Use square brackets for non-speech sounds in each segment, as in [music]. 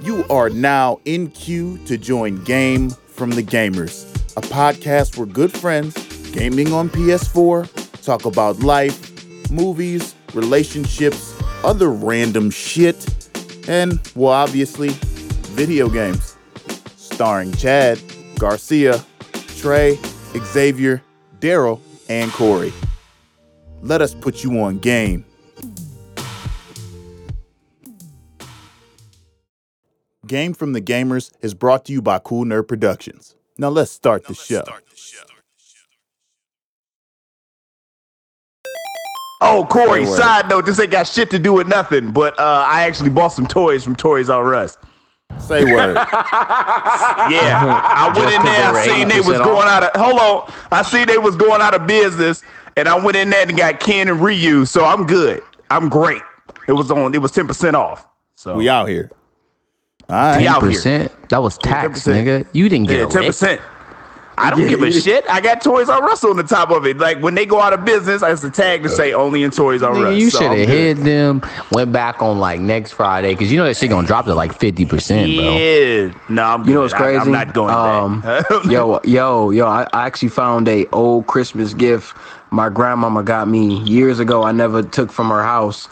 You are now in queue to join Game from the Gamers, a podcast where good friends gaming on PS4 talk about life, movies, relationships, other random shit, and, well, obviously, video games. Starring Chad, Garcia, Trey, Xavier, Daryl, and Corey. Let us put you on game. Game from the Gamers is brought to you by Cool Nerd Productions. Now let's start the show. Oh, Corey, Say side note, this ain't got shit to do with nothing, but uh, I actually bought some toys from Toys R Us. Say word. [laughs] Yeah, [laughs] I went in there, I seen they was going out of, hold on, I seen they was going out of business, and I went in there and got Ken and Ryu, so I'm good. I'm great. It was on, it was 10% off. So, we out here. All right. We out here. percent. That was tax, 10%. nigga. You didn't get a lick. 10%. I don't give a shit. I got Toys R Us on the top of it. Like when they go out of business, I have to tag to say only in Toys R Us. Nigga, you So should have good. hid them. Went back on like next Friday because you know that shit gonna drop to like fifty percent, bro. Yeah, no, I'm You know what's good. I- crazy? I'm not going um, back. [laughs] yo, yo, yo! I, I actually found a old Christmas gift my grandmama got me years ago. I never took from her house.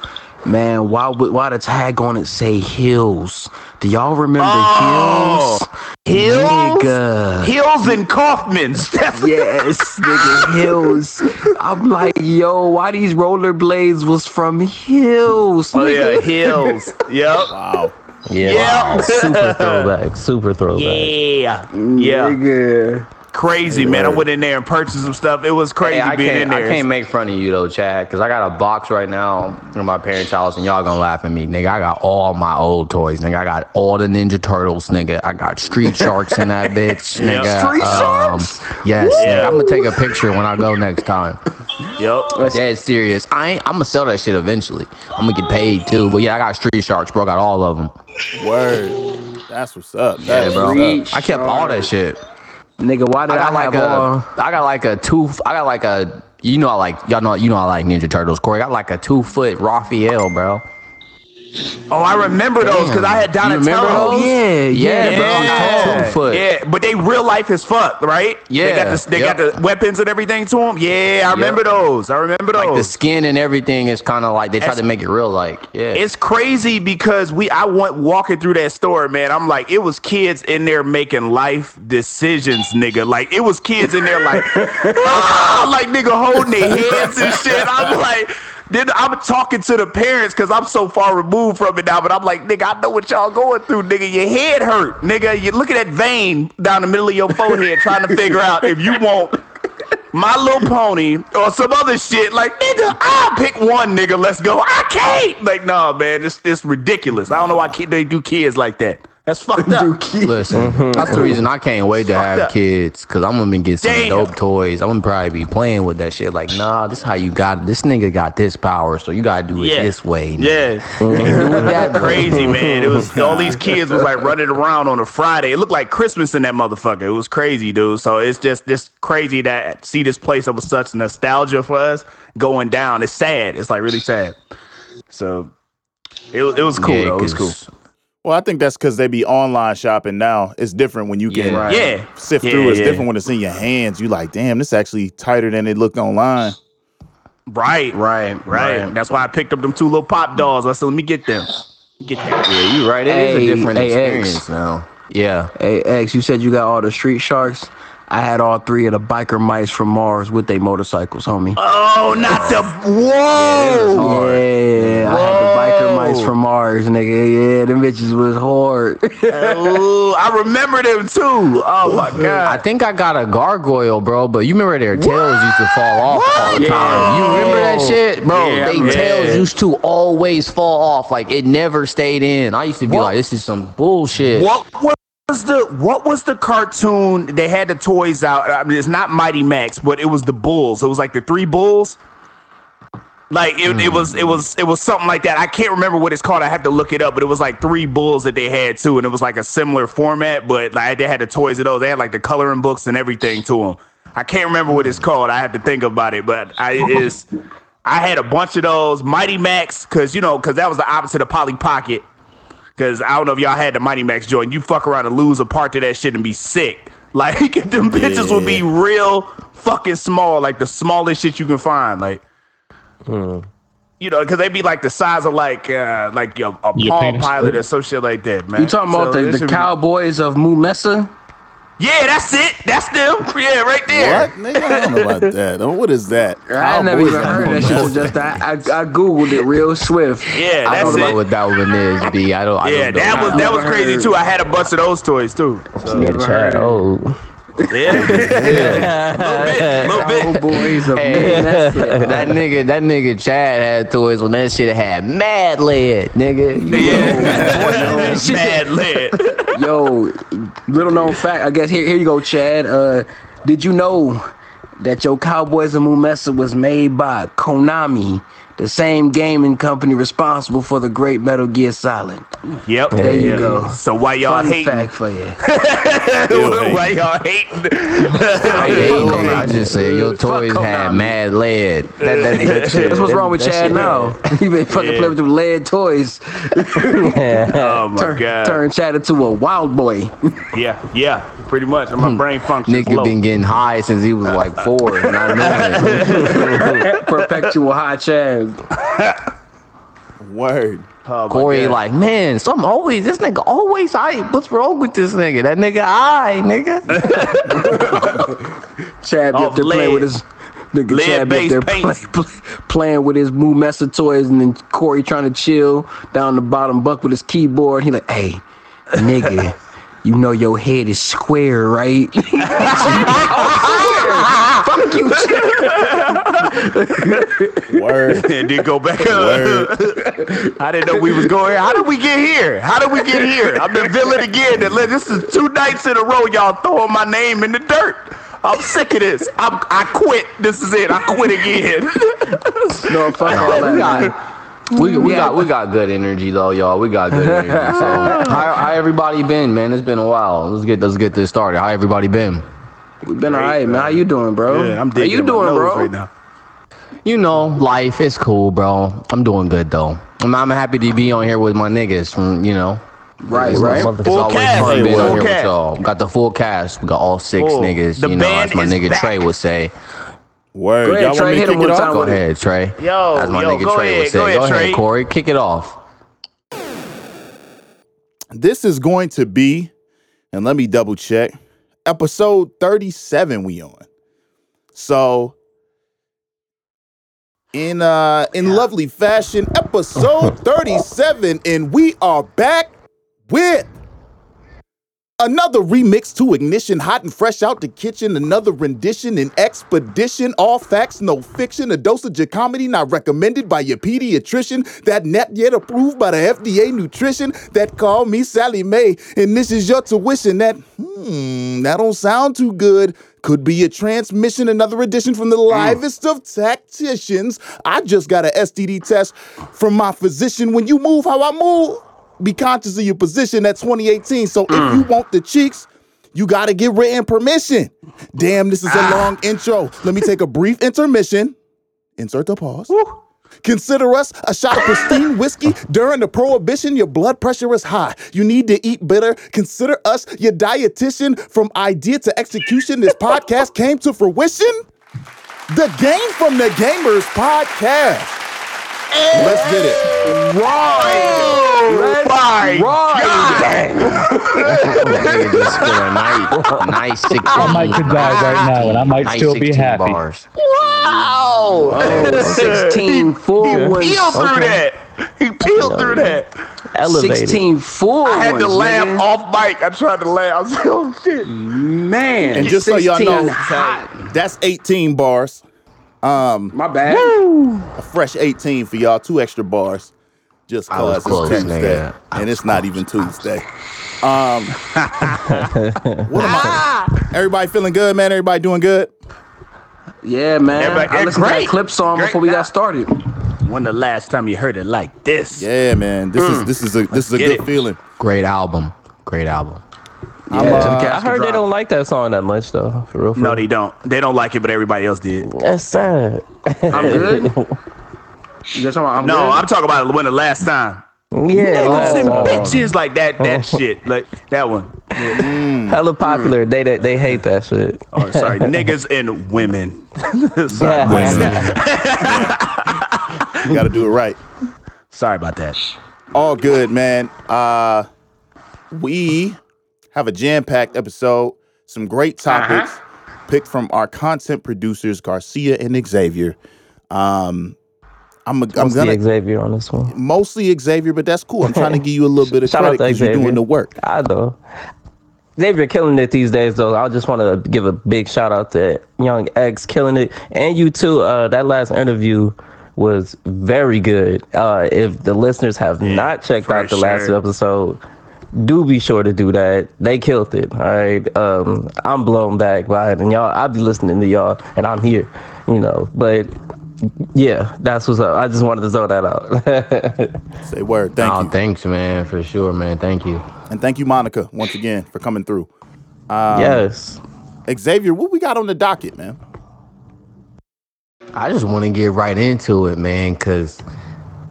Man, why would why the tag on it say Hills? Do y'all remember Oh, Hills? Hills? Nigga. Hills and Kaufmann's. [laughs] That's Yes, nigga, Hills. I'm like, yo, why these rollerblades was from Hills? Oh yeah, nigga? Hills. Yep. [laughs] Wow. Yeah, Yeah. wow. super [laughs] throwback, super throwback. Yeah. Yeah. Nigga. Crazy man. I went in there and purchased some stuff. It was crazy Hey, I being in can't, I can't make fun of you though, Chad, because I got a box right now in my parents' house, and y'all gonna laugh at me, nigga. I got all my old toys, nigga. I got all the Ninja Turtles, nigga. I got Street Sharks in that [laughs] bitch, Yeah. nigga. Street Um, yes, Yeah. nigga. I'm gonna take a picture when I go next time. Yep. Dead serious. I ain't. I'm gonna sell that shit eventually. I'm gonna get paid too. But yeah, I got Street Sharks, bro. I got all of them. Word. That's what's up. Yeah, bro. up. I kept all that shit. Nigga, why did I I, got like have all? a, I got like a two, I got like a, you know, I like y'all know, you know, I like Ninja Turtles. Corey, I got like a two foot Raphael, bro. Oh, I remember those because I had You remember Donatello. those? Yeah, Yeah, yeah, bro. Yeah. Two foot. Yeah, but they real life as fuck, right? They Yeah. got the, they Yep. got the weapons and everything to them. Yeah, I remember those. I remember those. Like the skin and everything is kind of like they tried That's- to make it real, like yeah. It's crazy because we I went walking through that store, man. I'm like, it was kids in there making life decisions, nigga. Like it was kids in there like, ah, [laughs] like nigga holding their hands and shit. I'm like, then I'm talking to the parents because I'm so far removed from it now. But I'm like, nigga, I know what y'all going through, nigga. Your head hurt, nigga. You look at that vein down the middle of your forehead, trying to figure out if you want my Little Pony or some other shit. Like, nigga, I'll pick one, nigga. Let's go. I can't. Like, no, man, it's it's ridiculous. I don't know why they do kids like that. That's fucked up. [laughs] Listen, mm-hmm. that's the reason I can't wait to have up. kids, cause I'm gonna get some Damn. dope toys. I'm gonna probably be playing with that shit. Like, nah, this is how you got. it. This nigga got this power, so you gotta do it Yeah. this way. Yeah, mm-hmm. that [laughs] crazy man. It was all these kids was like running around on a Friday. It looked like Christmas in that motherfucker. It was crazy, dude. So it's just this crazy that see this place that was such nostalgia for us going down. It's sad. It's like really sad. So it was it was cool. Yeah, though. It was cool. 'Cause- Well, I think that's because they be online shopping now. It's different when you can Yeah. Right. Yeah, sift Yeah, through. It's yeah. different when it's in your hands. You like, damn, this actually tighter than it looked online. Right, Right, right. right. That's why I picked up them two little pop dolls. I said, let me get them. Get them. Yeah, you right. It is Hey, a different hey, X. experience now. Yeah. Hey, X, you said you got all the street sharks. I had all three of the biker mice from Mars with their motorcycles, homie. Oh, not the whoa. Yeah, I had the biker mice from Mars, nigga. Yeah, them bitches was hard. oh, I remember them too. Oh my god! I think I got a gargoyle, bro, but you remember their tails used to fall off all the Yeah. time. You remember that shit? Bro, Yeah, they man. tails used to always fall off. Like it never stayed in. I used to be What? like, this is some bullshit. What was the what was the cartoon? They had the toys out. I mean, it's not Mighty Max, but it was the Bulls. It was like the three Bulls. Like it, it was it was it was something like that. I can't remember what it's called. I have to look it up, but it was like three bulls that they had too, and it was like a similar format, but like they had the toys of those. They had like the coloring books and everything to them. I can't remember what it's called. I have to think about it, but I is I had a bunch of those Mighty Max because you know because that was the opposite of Polly Pocket. Cause I don't know if y'all had the Mighty Max joint. You fuck around and lose a part to that shit and be sick. [laughs] Like [laughs] them bitches would be real fucking small, like the smallest shit you can find. Like you know, because they'd be like the size of like uh like your, a Your Palm. Pilot or some shit like that, man. You talking about the, the should be- Cowboys of Moo Mesa? Yeah, that's it. That's them. [laughs] Yeah, right there. What? Nigga, I don't know about [laughs] that. Oh, What is that? I never even heard that shit. Moo Mesa. Just I, I, I googled it real swift. Yeah, I don't know it. what that one is, B. I don't. I Yeah, don't know. that was that was crazy too. I had a bunch of those toys too. So, Yeah, Chad. Yeah, yeah. little bit, little bit. Of Hey, that nigga, that nigga Chad had toys when that shit had mad lead, nigga. You Yeah, mad lit. [laughs] Yo, little known fact. I guess here, here you go, Chad. Uh, did you know that your Cowboys of Moo Mesa was made by Konami, the same gaming company responsible for the great Metal Gear Solid? Yep. There you go. So why y'all Fun hating? fact for you. [laughs] why y'all hating? I, ain't nigga, I just said your Fuck toys had Konami. mad lead. That, that, that shit, That's what's wrong with that Chad shit- now. [laughs] He been fucking Yeah. playing with them lead toys. [laughs] oh my Turn, god. turn Chad into a wild boy. Yeah, yeah. Pretty much. And my hmm. brain functions Nigga low. been getting high since he was like four, and I know it. Perpetual high Chad. [laughs] Word. Oh, Corey God. like, man, something always this nigga always high. What's wrong with this nigga? That nigga I nigga. [laughs] Chad be up there playing with his nigga Chad be up there play, play, playing with his Moo Mesa toys and then Corey trying to chill down the bottom bunk with his keyboard. He like, hey, nigga, [laughs] you know your head is square, right? Fuck you, Word. [laughs] and then go back Word. I didn't know we was going. How did we get here? How did we get here? I'm the villain again. And li- This is two nights in a row. Y'all throwing my name in the dirt. I'm sick of this. I'm, I quit. This is it. I quit again. No, fuck all we that. got, [laughs] we, we got we got good energy though, y'all. We got good energy. So [laughs] how, how everybody been, man? It's been a while. Let's get let's get this started. How everybody been? We've been all right, man. How you doing, bro? Yeah, I'm digging How digging you in my doing, nose bro? right now. You know, life is cool, bro. I'm doing good though. I'm, I'm happy to be on here with my niggas from you know. Right, It's, right. Full cast, hey, full on here with cast. y'all. We got the full cast. We got all six Full. niggas. The you know, as my nigga back. Trey would say. Word. Go ahead, Y'all Trey, want me hit him it one time. Go ahead, Trey. Yo, as my yo, nigga go Trey ahead, would say. go ahead, Go ahead, Trey. Corey. Kick it off. This is going to be, and let me double check, episode 37 we on. So in uh in lovely fashion, episode [laughs] 37, and we are back with Another remix to Ignition, hot and fresh out the kitchen. Another rendition and expedition. All facts, no fiction. A dosage of comedy not recommended by your pediatrician. That not yet approved by the FDA nutrition. That call me Sallie Mae. And this is your tuition. That, hmm, that don't sound too good. Could be a transmission. Another edition from the hmm. livest of tacticians. I just got a STD test from my physician. When you move how I move, be conscious of your position at 2018. So if hmm. you want the cheeks, you got to get written permission. Damn, this is a ah. long intro. Let me take a brief intermission. Insert the pause. Consider us a shot of pristine whiskey during the prohibition. Your blood pressure is high. You need to eat bitter. Consider us your dietitian. From idea to execution, this podcast came to fruition. The Game from the Gamers podcast. Let's get it. Oh my Nigga just spit a nice, nice 16. I might could die right now, and I might nice still be happy. Bars. Oh, [laughs] 16 full He ones. peeled through that. He peeled through that. Elevated. 16 full I had to laugh nigga. off mic. I tried to laugh. [laughs] I was like, oh shit. Man. And just so y'all know, hot. that's 18 bars. Um, My bad. A fresh 18 for y'all, two extra bars. Just I was cause close, it's Tuesday. nigga. And it's not even Tuesday. Um [laughs] what am I? Ah! Everybody feeling good, man? Everybody doing good? Yeah, man. Everybody- I listened to great. that clip song Great. before we got started. When the last time you heard it like this? Yeah, man. This is mm. this is a this is a get good it. feeling. Great album. Great album. Yeah, uh, till I heard they don't like that song that much though. For real. For No, real. they don't. They don't like it, but everybody else did. That's sad. I'm good. [laughs] You just talking about I'm No, good? I'm talking about when the last time. Yeah, Niggas and bitches like that. That [laughs] shit. Like that one. hella popular. They they, they hate that shit. Oh, sorry. [laughs] Niggas and women. sorry. You got to do it right. sorry about that. All good, man. Uh, we have a jam-packed episode. Some great topics picked from our content producers Garcia and Xavier. Um, I'm a, I'm gonna Xavier on this one. mostly Xavier, but that's cool. I'm trying to give you a little bit of Shout credit out to because you're doing the work. I know. Xavier killing it these days, though. I just want to give a big shout out to Young X killing it, and you too. Uh, that last interview was very good. Uh, if the listeners have not checked out the last episode, do be sure to do that. They killed it. All right. Um, I'm blown back by it, and y'all. I'll be listening to y'all, and I'm here. You know, but yeah, that's what's up. I just wanted to throw that out. [laughs] Say word. Thank oh, you. thanks, man, for sure, man. Thank you. and thank you, Monica, once again for coming through. Uh, yes. Xavier, what we got on the docket, man? I just want to get right into it, man, because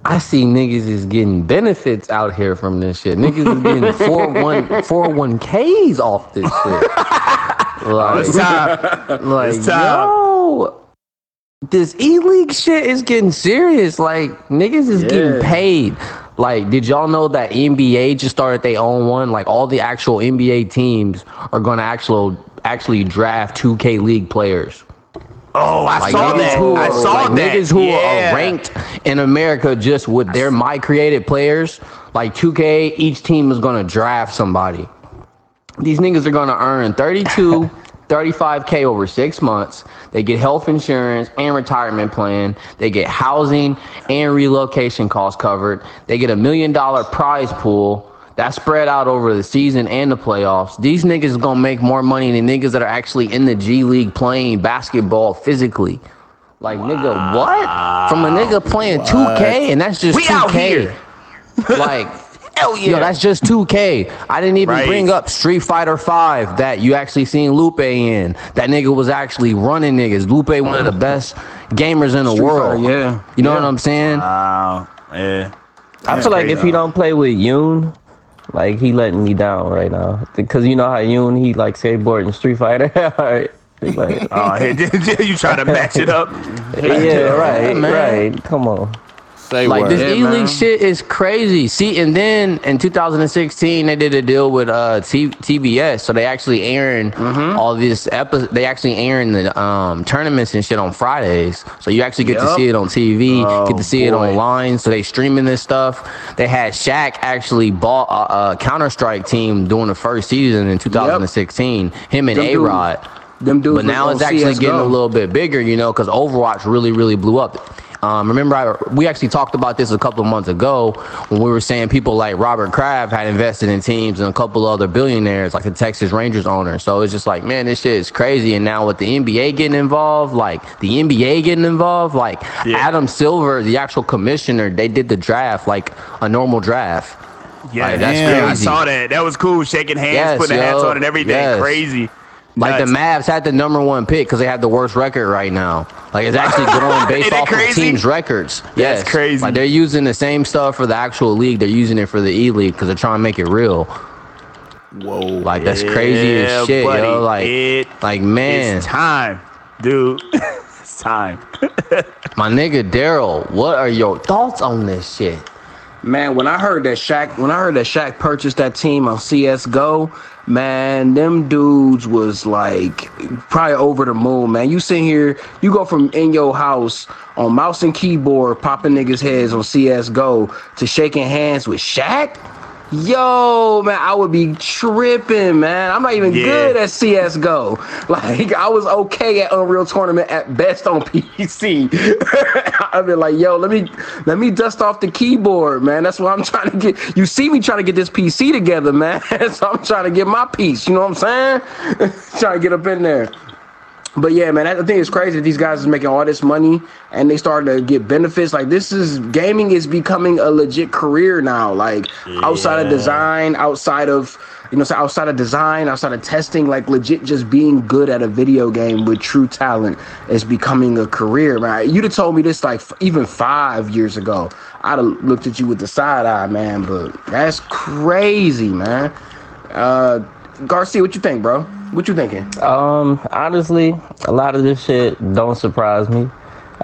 I see niggas is getting benefits out here from this shit. Niggas is getting [laughs] 401 401ks off this shit. [laughs] Like, It's time. like It's time. yo, this E League shit is getting serious. Like, niggas is getting paid. Like, did y'all know that NBA just started their own one? Like, all the actual NBA teams are going to actually actually draft 2K League players. Oh, I Like saw that. who I saw like that. niggas who Yeah. are ranked in America just with their my created players. Like 2K, each team is gonna draft somebody. These niggas are gonna earn 32, [laughs] 35k over six months. They get health insurance and retirement plan. They get housing and relocation costs covered. They get a million dollar prize pool. That's spread out over the season and the playoffs. These niggas is gonna make more money than niggas that are actually in the G League playing basketball physically. Like nigga, what? From a nigga playing 2K and that's just We 2K. out here. [laughs] like [laughs] Hell yeah. Yo, that's just 2K. I didn't even Right. bring up Street Fighter 5 that you actually seen Lupe in. That nigga was actually running niggas. Lupe, one of the best gamers in the Street world. Fighter, yeah. You know Yeah. what I'm saying? Wow. Yeah. I feel like if he don't play with Yun, like he letting me down right now. Because you know how Yun he like skateboard and Street Fighter. [laughs] Alright. Like, Oh, hey, [laughs] you try to match it up. [laughs] yeah, right, right. Come on. Say Like word. this Yeah, E League man. shit is crazy. See, and then in 2016 they did a deal with uh T- TBS, so they actually airing Mm-hmm. all this episode. They actually airing the um tournaments and shit on Fridays, so you actually get to see it on TV, get Oh, to see it online. So they streaming this stuff. They had Shaq actually bought a, a Counter Strike team during the first season in 2016. Him and Them A Rod. Them dudes But now it's on actually getting a little bit bigger, you know, because Overwatch really, really blew up. Um, remember, I, we actually talked about this a couple of months ago when we were saying people like Robert Kraft had invested in teams and a couple other billionaires, like the Texas Rangers owner. So it's just like, man, this shit is crazy. And now with the NBA getting involved, like the NBA getting involved, like Yeah. Adam Silver, the actual commissioner, they did the draft like a normal draft. Yeah, Like, that's yeah, I saw that. That was cool. Shaking hands, Yes, putting the hats on, and everything. Yes. Crazy. Like the Nuts. Mavs had the number one pick because they have the worst record right now. Like it's actually going [laughs] based Isn't it off of crazy? teams' records. yes, crazy. Like they're using the same stuff for the actual league. They're using it for the E League because they're trying to make it real. Whoa. Like that's crazy Yeah, as shit, buddy. yo. Like, It like man, [laughs] It's time, dude. it's time. my nigga Daryl, what are your thoughts on this shit? Man, when I heard that Shaq, when I heard that Shaq purchased that team on CS:GO, man, them dudes was like probably over the moon, man. You sit here, you go from in your house on mouse and keyboard popping niggas' heads on CS:GO to shaking hands with Shaq. Yo, man, I would be tripping, man. I'm not even Yeah. good at CS:GO. [laughs] Like I was okay at Unreal Tournament at best on PC. I've been like, yo, let me let me dust off the keyboard, man. That's what I'm [laughs] trying to get. You see me trying to get this PC together, man. [laughs] so I'm trying to get my piece. You know what I'm saying? trying to get up in there. But yeah, man, I think it's crazy that these guys is making all this money and they starting to get benefits. Like this is gaming is becoming a legit career now. Like outside of design, outside of you know, so outside of design, outside of testing, like legit just being good at a video game with true talent is becoming a career, man. You'd have told me this like f- even five years ago. I'd have looked at you with the side eye, man, but that's crazy, man. Uh, Garcia, what you think, bro? What you thinking? Um, honestly, a lot of this shit don't surprise me.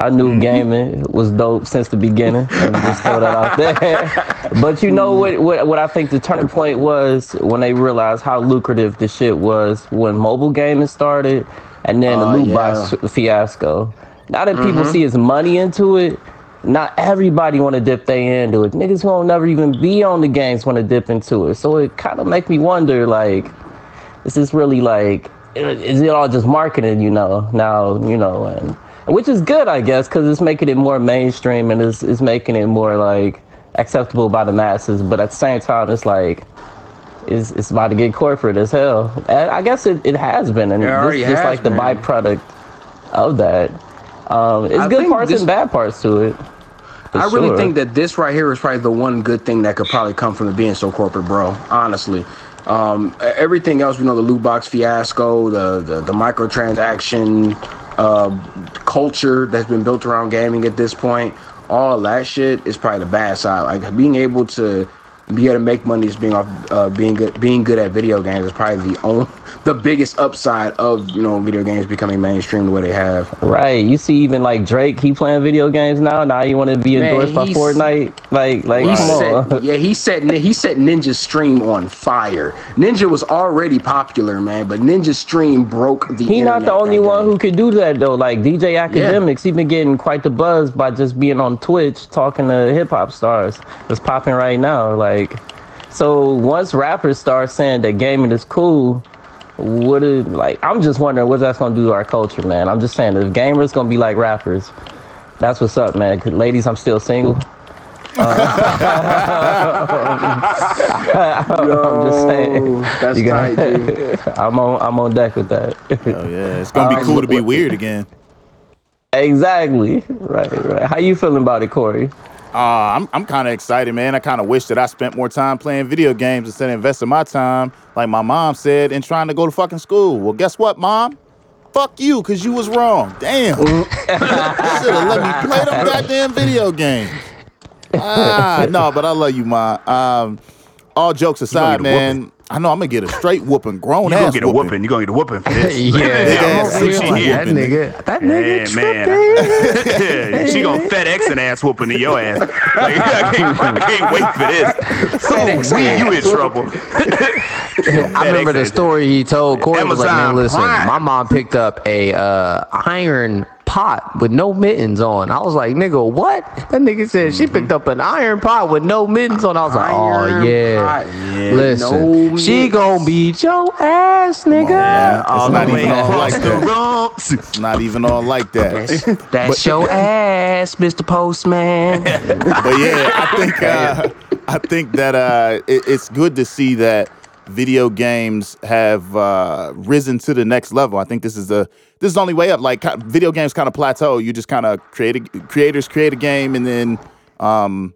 I knew gaming was dope since the beginning. Let me just throw that out there. [laughs] but you know what, what? What I think the turning point was when they realized how lucrative the shit was when mobile gaming started, and then Oh, the loot yeah. box fiasco. Now that people see his money into it, not everybody want to dip their into it. Niggas who don't never even be on the games want to dip into it. So it kind of make me wonder, like, is this really like is it all just marketing you know now you know and which is good i guess because it's making it more mainstream and it's, it's making it more like acceptable by the masses but at the same time it's like it's, it's about to get corporate as hell and i guess it, it has been and It this is like the byproduct of that um it's I good parts this- and bad parts to it I really sure. think that this right here is probably the one good thing that could probably come from it being so corporate, bro. Honestly, um, everything else, you know, the loot box fiasco, the the, the microtransaction uh, culture that's been built around gaming at this point, all that shit is probably the bad side. Like being able to be able to make money is being off uh, being good being good at video games is probably the only [laughs] the biggest upside of you know video games becoming mainstream the way they have. Right. You see, even like Drake, he playing video games now. Now you want to be Man, endorsed by Fortnite. Like, like, He come on. [laughs] yeah, he set he set Ninja's stream on fire. Ninja was already popular, man, but Ninja stream broke the. He not the only one who could do that though. Like DJ Akademiks, he been getting quite the buzz by just being on Twitch talking to hip hop stars. It's popping right now. Like, so once rappers start saying that gaming is cool, what is like? I'm just wondering what that's gonna do to our culture, man. I'm just saying if gamers gonna be like rappers, that's what's up, man. ladies, I'm still single. Uh, [laughs] I'm just saying. That's You got- tight. [laughs] I'm on I'm on deck with that. Oh yeah, it's gonna be Alright, cool to be weird again. exactly. Right, right. How you feeling about it, Corey? Uh, I'm I'm kind of excited, man. I kind of wish that I spent more time playing video games instead of investing my time, like my mom said, in trying to go to fucking school. Well, guess what, mom? Fuck you, cause you was wrong. Damn. [laughs] Should have let me play them goddamn video games. Ah, no, but I love you, mom. Um, all jokes aside, man. I know I'm gonna get a straight whooping, grown You gonna ass get a whooping. You gonna get a whooping for this. Big ass [laughs] Yeah, six she feet here. whooping. nigga, that Yeah, man. [laughs] Yeah, she gonna FedEx an ass whooping to your ass. Like, [laughs] I, can't, I can't wait for this. So we, you in trouble. I remember the story he told. Corey was like, "Man, listen, Prime." my mom picked up a uh, iron pot with no mittens on." I was like, "Nigga, what?" That nigga said she picked up an iron pot with no mittens on. I was like, "Oh yeah, pot, yeah, listen, no she mittens. gonna beat your ass, nigga." Yeah, it's All not even all like the that. It's not even all like that. That's, that's your ass, Mr. Postman. [laughs] but yeah, I think [laughs] uh, I think that uh, it, it's good to see that video games have uh, risen to the next level. I think this is the this is the only way up. Like video games kind of plateau. You just kind of create a, creators create a game and then um,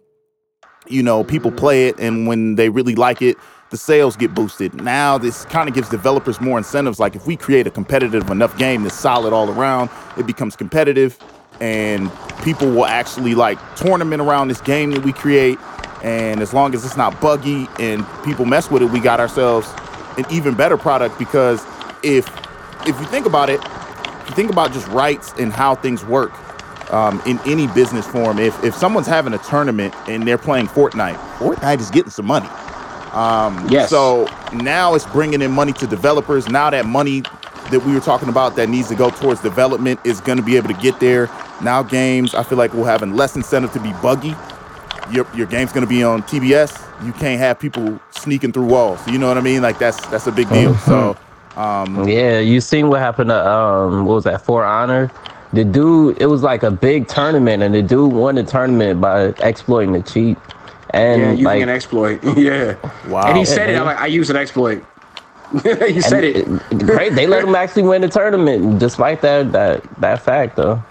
you know people play it, and when they really like it. The sales get boosted. Now this kind of gives developers more incentives. Like if we create a competitive enough game that's solid all around, it becomes competitive and people will actually like tournament around this game that we create and as long as it's not buggy and people mess with it we got ourselves an even better product because if if you think about it if you think about just rights and how things work um, in any business form if if someone's having a tournament and they're playing fortnite fortnite is getting some money um, Yes. So now it's bringing in money to developers. Now that money that we were talking about that needs to go towards development is going to be able to get there. Now games, I feel like will have less incentive to be buggy. Your your game's going to be on TBS. You can't have people sneaking through walls. You know what I mean? Like that's that's a big deal. So um, Yeah, you seen what happened to um what was that For Honor? The dude, it was like a big tournament, and the dude won the tournament by exploiting the cheat. And Yeah, using like, an exploit. [laughs] yeah. Wow. And he said it. Yeah. I'm like, I use an exploit. [laughs] he said it. Great, they let him [laughs] actually win the tournament despite that that that fact though.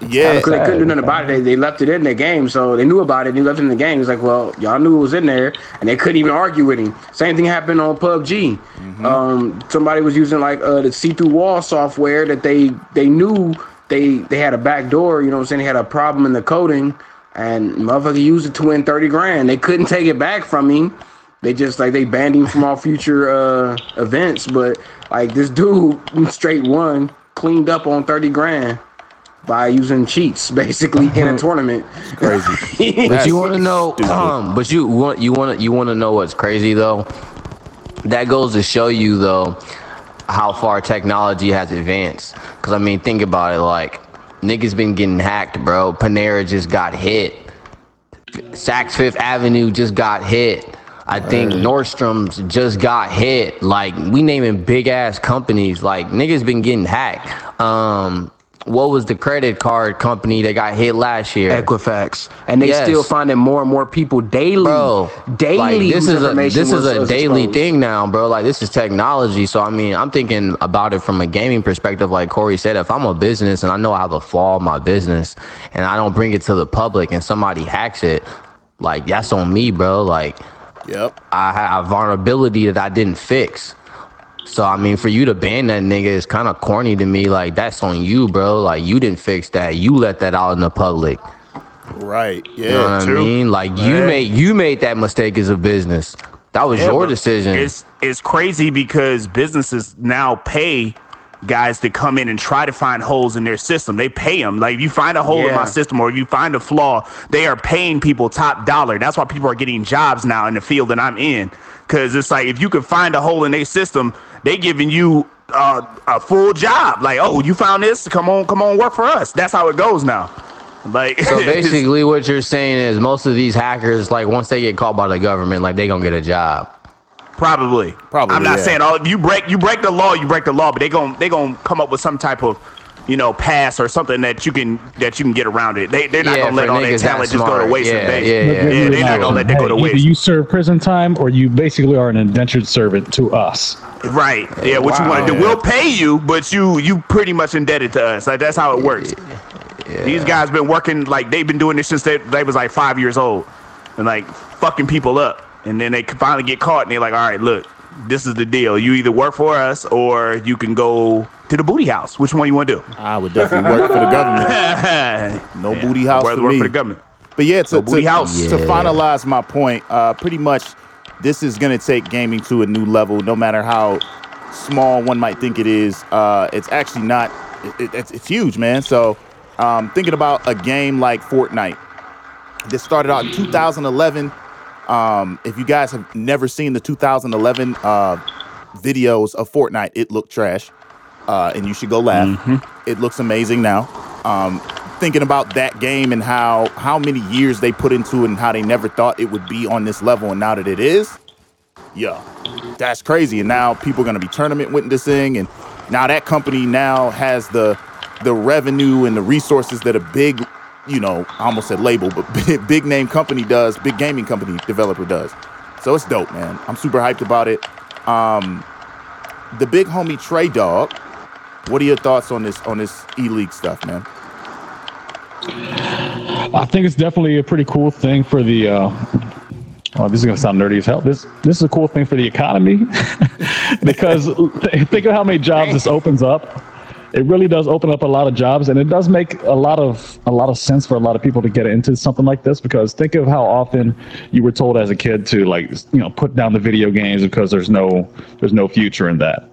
Yeah, because they couldn't do nothing about it. They, they left it in the game, so they knew about it. and They left it in the game. It's like, well, y'all knew it was in there, and they couldn't even argue with him. Same thing happened on PUBG. Um, somebody was using like uh, the see-through wall software that they they knew they they had a back door. You know what I'm saying? They had a problem in the coding, and motherfucker used it to win thirty grand. They couldn't take it back from him. They just like they banned him from all future uh, events. But like this dude [laughs] straight won, cleaned up on thirty grand by using cheats basically in a [laughs] tournament. crazy. [laughs] But you want to know, um, but you want you want to you want to know what's crazy though. That goes to show you though how far technology has advanced. Cause I mean, think about it. Like niggas been getting hacked, bro. Panera just got hit. Saks Fifth Avenue just got hit. I think Nordstrom's just got hit. Like we naming big ass companies. Like niggas been getting hacked. Um, what was the credit card company that got hit last year? Equifax, and they Yes. still finding more and more people daily. bro. daily. like, this is a this is a daily exposed. thing now, bro. Like this is technology. So I mean, I'm thinking about it from a gaming perspective. Like Corey said, if I'm a business and I know I have a flaw in my business, and I don't bring it to the public, and somebody hacks it, like that's on me, bro. Like Yep. I have a vulnerability that I didn't fix. So I mean, for you to ban that nigga is kind of corny to me. Like that's on you, bro. Like you didn't fix that. You let that out in the public. Right. You know what Yeah. I mean? Like you made you made that mistake as a business. That was Yeah, your decision. It's it's crazy because businesses now pay guys to come in and try to find holes in their system. They pay them. Like if you find a hole in my system or if you find a flaw, they are paying people top dollar. That's why people are getting jobs now in the field that I'm in. Cause it's like if you can find a hole in their system, they giving you uh, a full job. Like, oh, you found this? Come on, come on, work for us. That's how it goes now. Like so [laughs] basically, what you're saying is most of these hackers, like once they get caught by the government, like they gonna get a job. Probably. Probably, I'm not yeah. saying all if you break you break the law, you break the law, but they gonna they gonna come up with some type of you know pass or something that you can that you can get around it. They they're not Yeah, gonna let all their niggas that talent just go to waste. Yeah, if they, yeah, yeah. yeah, they're not gonna let that go to Hey, Either waste. you serve prison time or you basically are an indentured servant to us. Right. Yeah, what you want to do. We'll pay you, but you you pretty much indebted to us. Like that's how it works. These guys been working like they've been doing this since they, they was like five years old, and like fucking people up, and then they finally get caught, and they're like, all right, look, this is the deal. You either work for us or you can go to the booty house. Which one you want to do? I would definitely work for the government. [laughs] No booty house Rather for work for the government. But yeah, to, booty to, house. to finalize my point, uh, pretty much this is going to take gaming to a new level, no matter how small one might think it is. Uh, it's actually not, it, it- it's, it's huge, man. So um, thinking about a game like Fortnite, this started out in 2011. Um, if you guys have never seen the 2011 uh, videos of Fortnite, it looked trash. Uh, and you should go laugh. It looks amazing now. Um, thinking about that game and how how many years they put into it and how they never thought it would be on this level, and now that it is, yeah, that's crazy. And now people are gonna be tournament witnessing, and now that company now has the the revenue and the resources that a big, you know, I almost said label, but big, [laughs] big name company does, big gaming company developer does. So it's dope, man. I'm super hyped about it. Um, the big homie Trey Dog. What are your thoughts on this on this E League stuff, man? I think it's definitely a pretty cool thing for the. Uh, oh, this is gonna sound nerdy as hell. This this is a cool thing for the economy [laughs] because th- think of how many jobs this opens up. It really does open up a lot of jobs, and it does make a lot of a lot of sense for a lot of people to get into something like this. Because think of how often you were told as a kid to like you know put down the video games because there's no there's no future in that.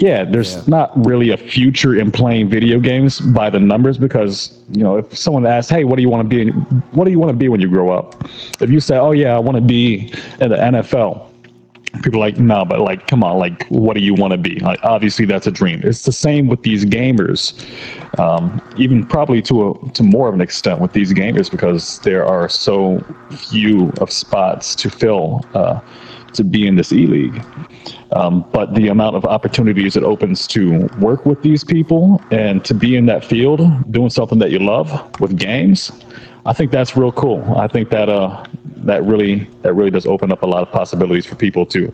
Yeah, there's not really a future in playing video games by the numbers because you know if someone asks, "Hey, what do you want to be? What do you want to be when you grow up?" If you say, "Oh yeah, I want to be in the NFL," people are like, "No, but like, come on, like, what do you want to be?" Like, obviously that's a dream. It's the same with these gamers, um, even probably to a to more of an extent with these gamers because there are so few of spots to fill uh, to be in this e league. Um, but the amount of opportunities it opens to work with these people and to be in that field doing something that you love with games, I think that's real cool. I think that uh, that really that really does open up a lot of possibilities for people to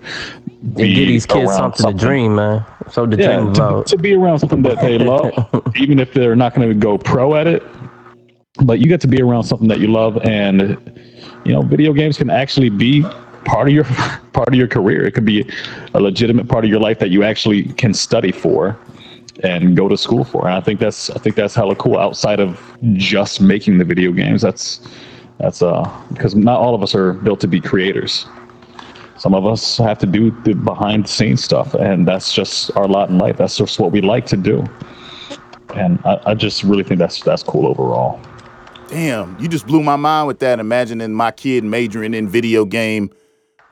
And give these kids around something, to dream, man. So to yeah, dream to, to be around something that they [laughs] love, even if they're not going to go pro at it. But you get to be around something that you love, and you know, video games can actually be part of your [laughs] part of your career. It could be a legitimate part of your life that you actually can study for and go to school for. And I think that's I think that's hella cool. Outside of just making the video games, that's that's uh because not all of us are built to be creators. Some of us have to do the behind the scenes stuff, and that's just our lot in life. That's just what we like to do. And I, I just really think that's that's cool overall. Damn, you just blew my mind with that. Imagining my kid majoring in video game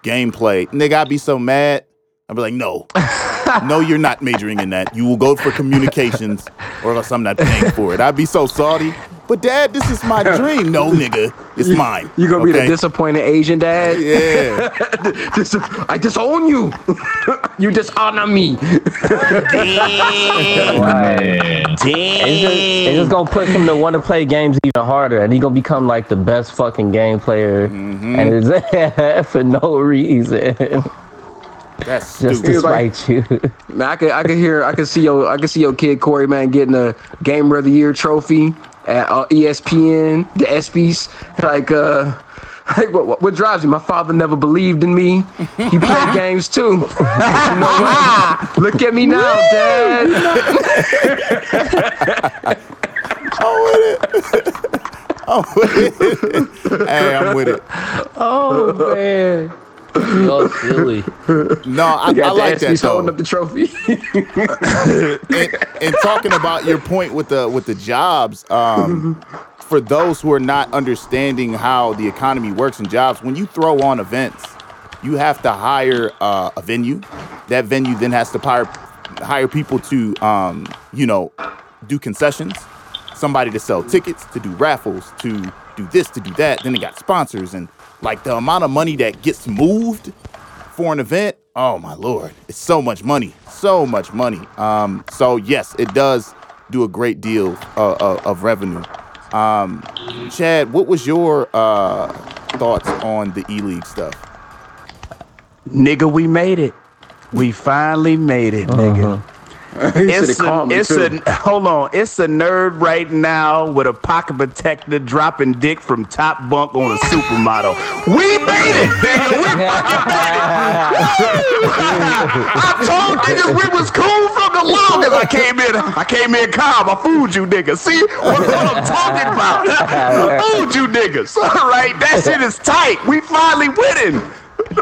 gameplay. Nigga, I'd be so mad. I'd be like, no, [laughs] no, you're not majoring in that. You will go for communications or else I'm not paying for it. I'd be so salty. But dad, this is my [laughs] dream. No, nigga, it's mine. You gonna be the disappointed Asian dad? Yeah. [laughs] Dis- I disown you. [laughs] you dishonor me. Man. It's just, it's just gonna push him to want to play games even harder, and he gonna become like the best fucking game player, Mm-hmm. and it's for no reason, That's just stupid. to like- spite you. Man, I could I could hear I could see your I could see your kid Corey man getting a Gamer of the Year trophy at uh, ESPN, the ESPYS. Like uh, [laughs] like what, what what drives you? My father never believed in me. He played [laughs] games too. you know? Look at me now, Dad. [laughs] I'm with it. I'm with it. Hey, I'm with it. Oh man, so silly. No, I, I like the that ESPYS holding up the trophy. [laughs] and, and talking about your point with the with the jobs, um, for those who are not understanding how the economy works and jobs, when you throw on events, you have to hire uh, a venue. That venue then has to hire hire people to, um, you know, do concessions, somebody to sell tickets, to do raffles, to do this, to do that. Then they got sponsors and like the amount of money that gets moved for an event, oh my lord, it's so much money, so much money. Um, so yes, it does do a great deal uh, uh, of revenue. Um, Chad, what was your uh, thoughts on the E League stuff? Nigga, we made it. We finally made it, nigga. [laughs] It's a, it's too. a hold on. It's a nerd right now with a pocket protector dropping dick from top bunk on a supermodel. We made it, nigga. We fucking it. [laughs] I told niggas we was cool from the longest. I came in, I came in calm. I fooled you niggas. See what, what I'm talking about? I fooled you niggas. [laughs] All right, that shit is tight. We finally winning.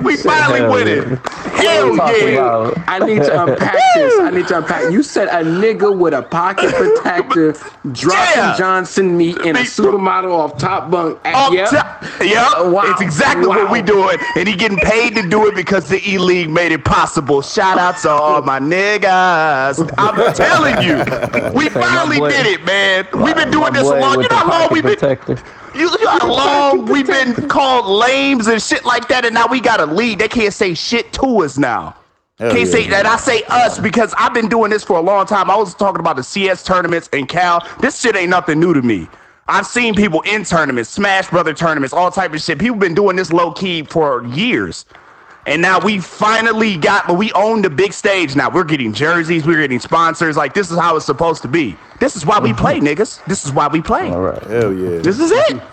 We finally Hell winning. yeah. Hell yeah. I need to unpack [laughs] this. I need to unpack. You said a nigga with a pocket protector [laughs] dropping Yeah. Johnson meat in a Me- supermodel off top bunk. Up yep. top. Yep. Wow. It's exactly what we Wow. doing. And he getting paid to do it because the E League made it possible. Shout out to all my niggas. I'm [laughs] telling you. We finally did it, man. We've been My doing this boy a long with you know the how long pocket we've been protector. You know how long we've been called lames and shit like that, and now we got a lead. They can't say shit to us now. Hell can't yeah. say that. I say us because I've been doing this for a long time. I was talking about the CS tournaments and Cal. This shit ain't nothing new to me. I've seen people in tournaments, Smash Brother tournaments, all type of shit. People been doing this low key for years. And now we finally got, but we own the big stage now. We're getting jerseys, we're getting sponsors. Like this is how it's supposed to be. This is why we play, mm-hmm. niggas. This is why we play. All right. Hell yeah. This is it. [laughs]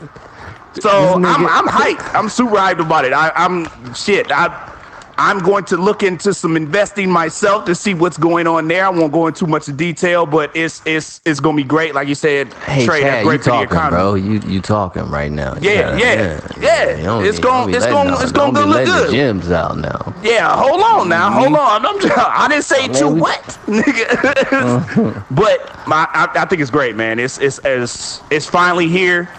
So I'm I'm hyped. I'm super hyped about it. I, I'm shit. I I'm going to look into some investing myself to see what's going on there. I won't go into too much detail, but it's it's it's gonna be great. Like you said, Hey, Trey, Chad, you great the talking, bro? You you talking right now? Yeah, yeah, yeah. You don't It's gon- it's gon- it's gon' don't look good. The gyms out now. Yeah, hold on now, mm-hmm. hold on. I'm just, I didn't say too wet, [laughs] nigga. [laughs] but my, I, I think it's great, man. It's it's it's it's finally here.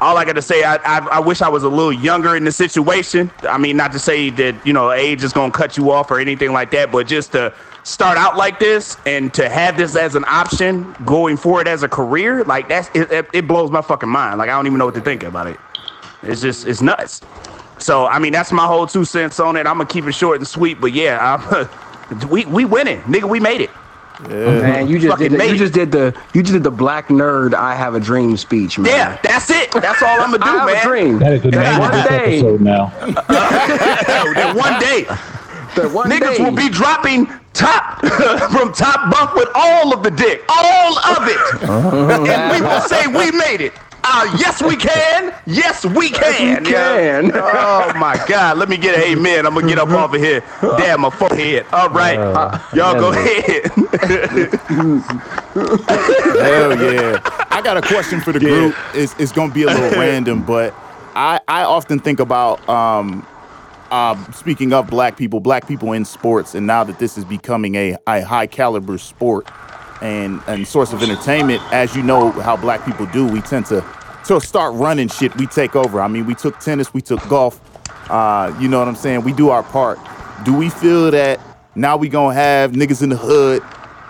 All I got to say, I, I I wish I was a little younger in the situation. I mean, not to say that you know age is gonna cut you off or anything like that, but just to start out like this and to have this as an option going forward as a career, like that's it, it, blows my fucking mind. Like I don't even know what to think about it. It's just it's nuts. So I mean, that's my whole two cents on it. I'm gonna keep it short and sweet, but yeah, I'm, [laughs] we we winning, nigga. We made it. Man, you just Fucking did the, you just did the you just did the black nerd I have a dream speech, man. Yeah, that's it. That's all I'm gonna do, [laughs] I have man. a dream. That is the name One of this day. episode now. [laughs] [laughs] That one day. That one niggas day. will be dropping top from top bunk with all of the dick, all of it, uh-huh. and we will say we made it. Uh, yes, we can. Yes, we can. we Yeah. can. Oh my God! Let me get an amen. I'm gonna get up off of here. Damn my forehead. All right, Uh, y'all go ahead. Hell [laughs] yeah. I got a question for the group. It's, it's going to be a little [laughs] random, but I, I often think about, um, uh, speaking of black people, black people in sports, and now that this is becoming a, a high caliber sport and, and source of entertainment, as you know how black people do, we tend to so start running shit. We take over. I mean, we took tennis, we took golf. Uh, you know what I'm saying? We do our part. Do we feel that now we gonna have niggas in the hood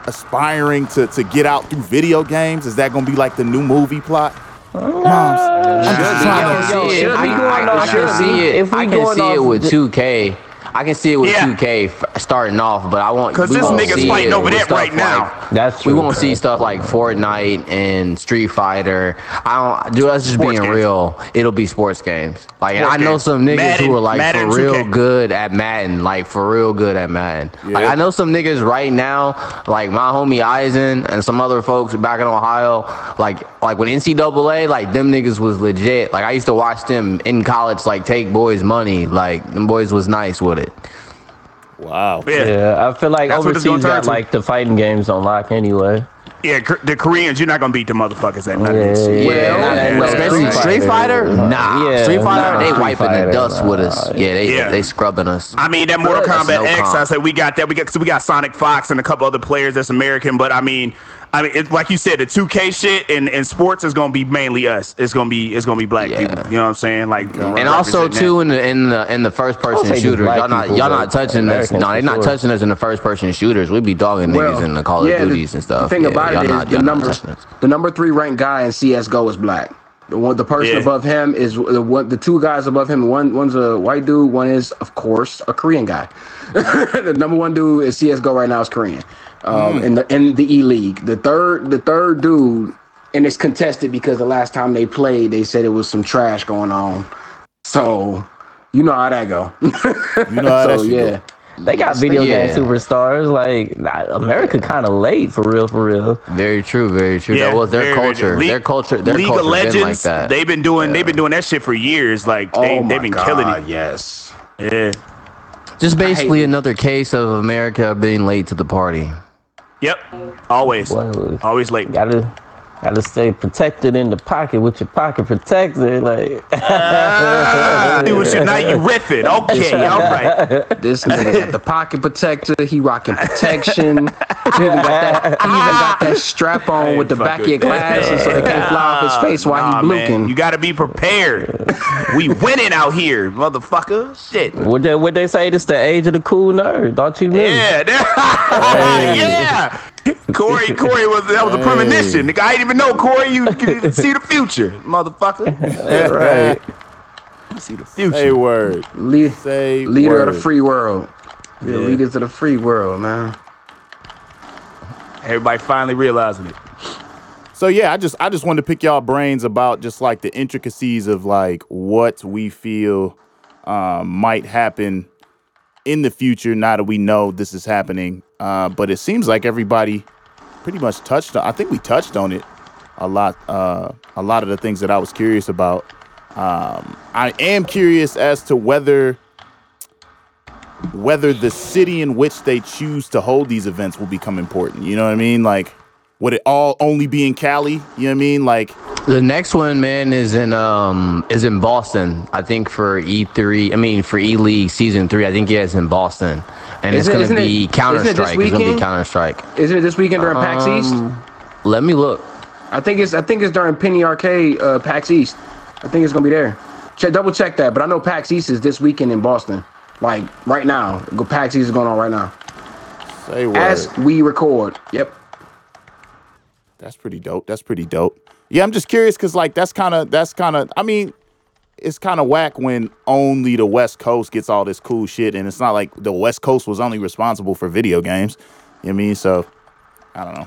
aspiring to, to get out through video games? Is that gonna be like the new movie plot? Moms, I'm just trying to. I can see it. I, going off- can see it. If we I can going see it with 2K. I can see it with Yeah. 2K f- starting off, but I want 'Cause we this won't nigga's fighting it over with that stuff right now. like- That's we won't see stuff like Fortnite and Street Fighter. I don't, dude. That's just Sports being games. real. It'll be sports games. Like Sports I know games. some niggas Madden- who are like Madden for real 2K. good at Madden. Like for real good at Madden. Like I know some niggas right now, like my homie Eisen and some other folks back in Ohio. Like like when NCAA, like them niggas was legit. Like I used to watch them in college, like take boys' money. Like them boys was nice with it. Wow. Yeah, Yeah, I feel like That's what it's gonna overseas turn got to. like the fighting games on lock anyway. yeah. The Koreans, you're not gonna beat the motherfuckers at none of Yeah, yeah, Well, yeah, yeah, especially Street Street Fighter, Fighter. nah. Yeah, Street Fighter, nah, they Street wiping Fighter, the dust with nah, us. Yeah, they Yeah. they scrubbing us. I mean that Mortal That's Kombat no X. comp. I said we got that. We got so we got Sonic Fox and a couple other players that's American. But I mean, I mean, it's like you said, the 2K shit and, and sports is gonna be mainly us. It's gonna be it's gonna be black Yeah. people. You know what I'm saying? Like And also too in the in the in the first person just shooters, y'all not y'all not touching us. No, they're not sure. touching us in the first person shooters. We be dogging niggas in the Call of yeah, the- and stuff. The thing Yeah, about it is not- the y'all not numbers. touching us. The number three ranked guy in CS:GO is black. The one, the person Yeah. above him is the one. The two guys above him. One, one's a white dude. One is, of course, a Korean guy. [laughs] the number one dude in CS:GO right now is Korean. Um, in the in the E League. The third, the third dude, and it's contested because the last time they played, they said it was some trash going on. So, you know how that go. You know how [laughs] that so shit yeah. go. They got video Yeah. game superstars. Like America, kind of late for real, for real. Very true, very true. that was their very, very culture. true. League- their culture. Their League culture of been like Legends. that. They've been doing they've been doing that shit for years. Like they, oh they've been God, killing it. Yes. Yeah. Just basically another case of America being late to the party. Yep. Always. Always late. Gotta gotta stay protected in the pocket with your pocket protected. Like Ah, it was your night you riffing. Okay, [laughs] all right. This nigga got the pocket protector. He rocking protection. he even got that, he even got that strap on with the back of your glasses so they can't fly off his face while Nah, he man. You gotta be prepared. we winning out here, motherfucker. Shit. what they what they say? This the age of the cool nerd. Thought you knew. Yeah, [laughs] that- yeah. Corey, [laughs] Corey was that was a premonition. Nigga, I didn't even know Corey. You can see the future, motherfucker. [laughs] That's right. see the future. Say word. Le- Say leader word. of the free world. The leaders of the free world, man. Everybody finally realizing it. So yeah, I just I just wanted to pick y'all brains about just like the intricacies of like what we feel um, might happen in the future. Now that we know this is happening, uh, but it seems like everybody pretty much touched on. I think we touched on it a lot. Uh, a lot of the things that I was curious about. Um, I am curious as to whether whether the city in which they choose to hold these events will become important. You know what I mean? Like, would it all only be in Cali? You know what I mean? Like, The next one, man, is in um is in Boston. I think for E three. I mean for E League season three. I think yeah, it's in Boston, and Isn't- it's isn't gonna it- be isn't it Counter this Strike. It's gonna be? Counter Strike. Isn't it this weekend during PAX East? Let me look. I think it's I think it's during Penny Arcade, uh, PAX East. I think it's gonna be there. Check double check that, but I know PAX East is this weekend in Boston. Like right now, go PAX East is going on right now say what? as we record. Yep. That's pretty dope. That's pretty dope. Yeah, I'm just curious because like that's kind of that's kind of. I mean, it's kind of whack when only the West Coast gets all this cool shit, and it's not like the West Coast was only responsible for video games. You know what I mean? So I don't know.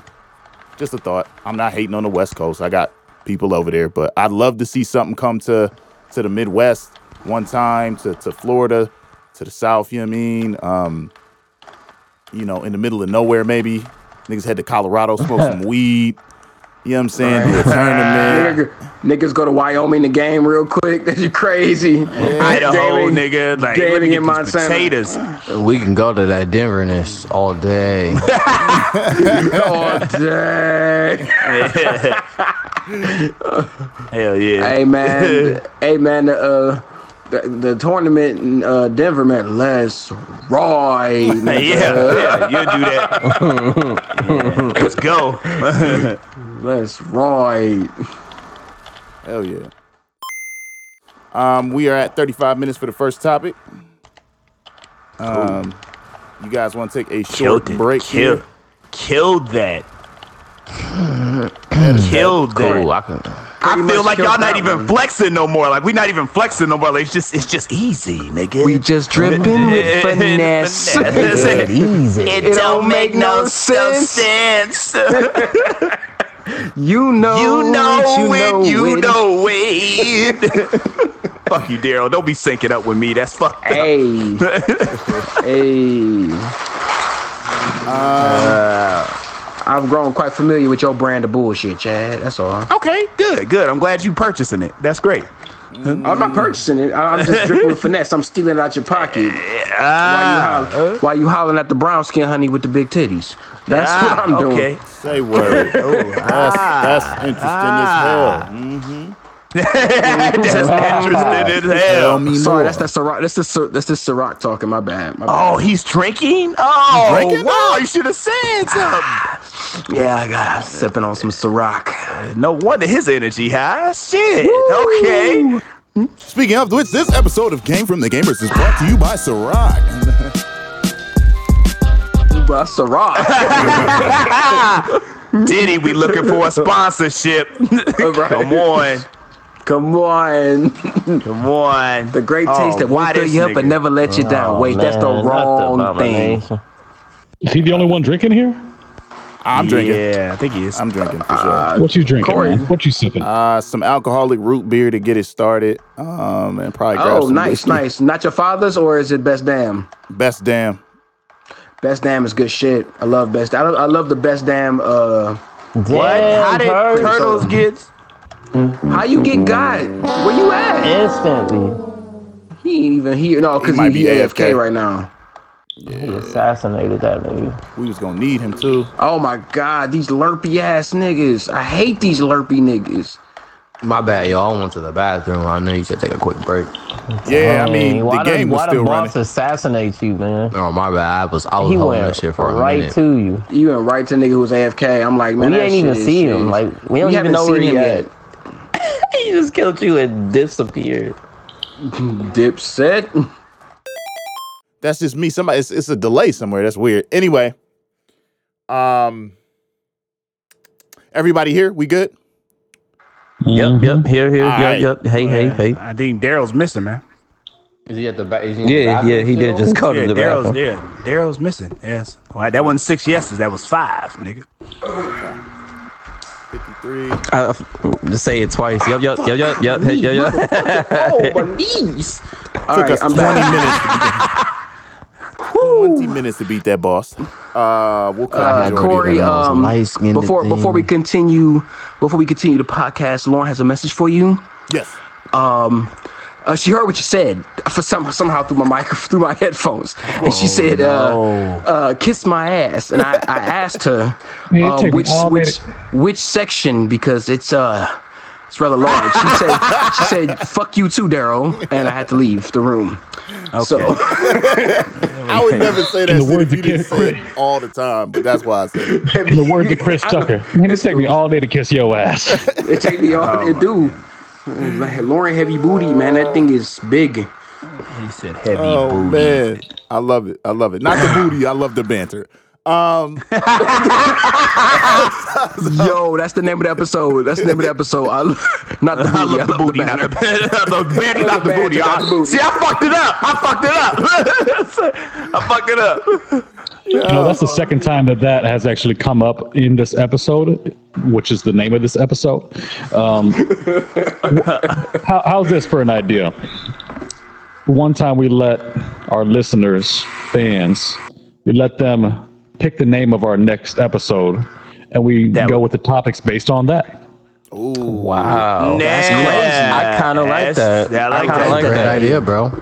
Just a thought. I'm not hating on the West Coast. I got people over there, but I'd love to see something come to to the Midwest one time, to to Florida, to the south. You know I mean? Um, you know, in the middle of nowhere, maybe niggas head to Colorado, smoke some [laughs] weed. You know what I'm saying? Do a tournament. Nigga, niggas go to Wyoming the game real quick. [laughs] That's you crazy. Idaho, Damian- nigga. Like, let me Damian get these Montana. potatoes. We can go to that Denverness all day. [laughs] All day. Hell yeah. Hey man, hey man, uh, the, the tournament in uh, Denver, man, let's ride. Hey, yeah, yeah, you'll do that. Yeah, Let's go. [laughs] Let's ride. Hell yeah. Um, we are at 35 minutes for the first topic. Um, you guys want to take a short Killed it. break Kill, here? killed that. Killed that. Cool. I can. I feel like y'all not even one. flexing no more. Like we not even flexing no more. Like it's just it's just easy, nigga. We just dripping with finesse. [laughs] Finesse. Easy. It, don't make no sense. sense. You know, you know it, it. You it. know it. [laughs] Fuck you, Daryl. Don't be syncing up with me. That's fucked up. Hey, [laughs] hey. Uh, I've grown quite familiar with your brand of bullshit, Chad. That's all. Okay, good, good. I'm glad you purchasing it. That's great. I'm not purchasing it. I- I'm just [laughs] dripping with finesse. I'm stealing it out your pocket. While you, Ah, holler, while you hollering at the brown skin honey with the big titties. That's ah, what I'm doing. okay. Say word. [laughs] that's, that's interesting Ah. as hell. Mm-hmm. That's interesting as [laughs] hell. me Sorry, more. that's that Ciroc. That's the Cir- that's the Ciroc talking. My bad. My bad. Oh, he's drinking? Oh, drinking? wow. You should have said something. Yeah, I got sipping on some Ciroc. No wonder his energy high. Shit. Okay. Speaking of which, this episode of Game from the Gamers is brought to you by Ciroc. Bro, Ciroc. [laughs] Diddy, we looking for a sponsorship. Come on. Come on. Come on. The great Oh, taste that why won't fill you up but never let you down. Oh, Wait, that's the man, not wrong thing. Is he the only one drinking here? I'm drinking. Yeah, I think he is. I'm drinking for sure. What you drinking? Corey. Man? What you sipping? Uh, some alcoholic root beer to get it started. Um, and probably grab Oh, some nice, whiskey. nice. Not your father's, or is it Best Damn? Best damn. Best Damn is good shit. I love Best. I love, I love the Best Damn. Uh, What? Damn, How did Turd. Turtles get? how you get God? Where you at? Instantly. He ain't even here. No, because He he, be he AFK AFK. right now. He assassinated that nigga. We was gonna need him too. Oh my god, these lurpy ass niggas. I hate these lurpy niggas. My bad, y'all. I went to the bathroom. I know you should take a quick break. Yeah, I mean why the game the, was why still the running. boss assassinate you, man? Oh my bad. I was I was He holding that went shit for a right minute. to you. You went right to nigga who was AFK. I'm like, man, we ain't even see is- him. Like we don't We even know where he him at. [laughs] he just killed you and disappeared. Dipset. [laughs] That's just me. Somebody, it's, it's a delay somewhere. That's weird. Anyway, um, everybody here, we good? Yep, yep. Here, here, All yep, right. yep. Hey, hey, hey. I think Daryl's missing, man. Is he at the back? Is he in Yeah, bathroom yeah. He did just go Yeah, to the Daryl's bathroom. yeah. Daryl's missing. Yes. All right, that wasn't six yeses. That was five, nigga. 53. Uh, just say it twice. Yep, yep, yep, yep, yep, yep, yep. yep. oh, my knees. All Took right, us I'm 20 back. minutes. [laughs] To 20 minutes to beat that boss. Uh, we'll cut Uh, Corey, um, before thing. before we continue, before we continue the podcast, Lauren has a message for you. yes. Um, uh, she heard what you said for some somehow through my mic [laughs] through my headphones, and she said, uh, uh, "Kiss my ass." And I, I asked her Man, it uh, take which all which which section because it's uh it's rather large. She said she said "fuck you too, Daryl," and I had to leave the room. So [laughs] I would never say that In the shit words if of didn't say it all the time, but that's why I said it. In the words of Chris Tucker, man, it take me all day to kiss your ass. [laughs] it take me all to do. Oh, oh, man, Lauren heavy booty, man. That thing is big. He said heavy Oh booty. man, I love it. I love it. Not the [sighs] booty. I love the banter. Um, [laughs] Yo, that's the name of the episode. That's the name of the episode. I, not the booty. [laughs] I love the [laughs] booty, not the banter. the banty, not the The booty. not the booty. See, I fucked it up. I fucked it up. I fucked it up. No, that's the second time that that has actually come up in this episode, which is the name of this episode. Um, how, how's this for an idea? One time we let our listeners, fans, we let them pick the name of our next episode, and we That- go with the topics based on that. Ooh, wow. That's crazy. I kind of like that. Yeah, I like kinda that. like Great that. idea, bro.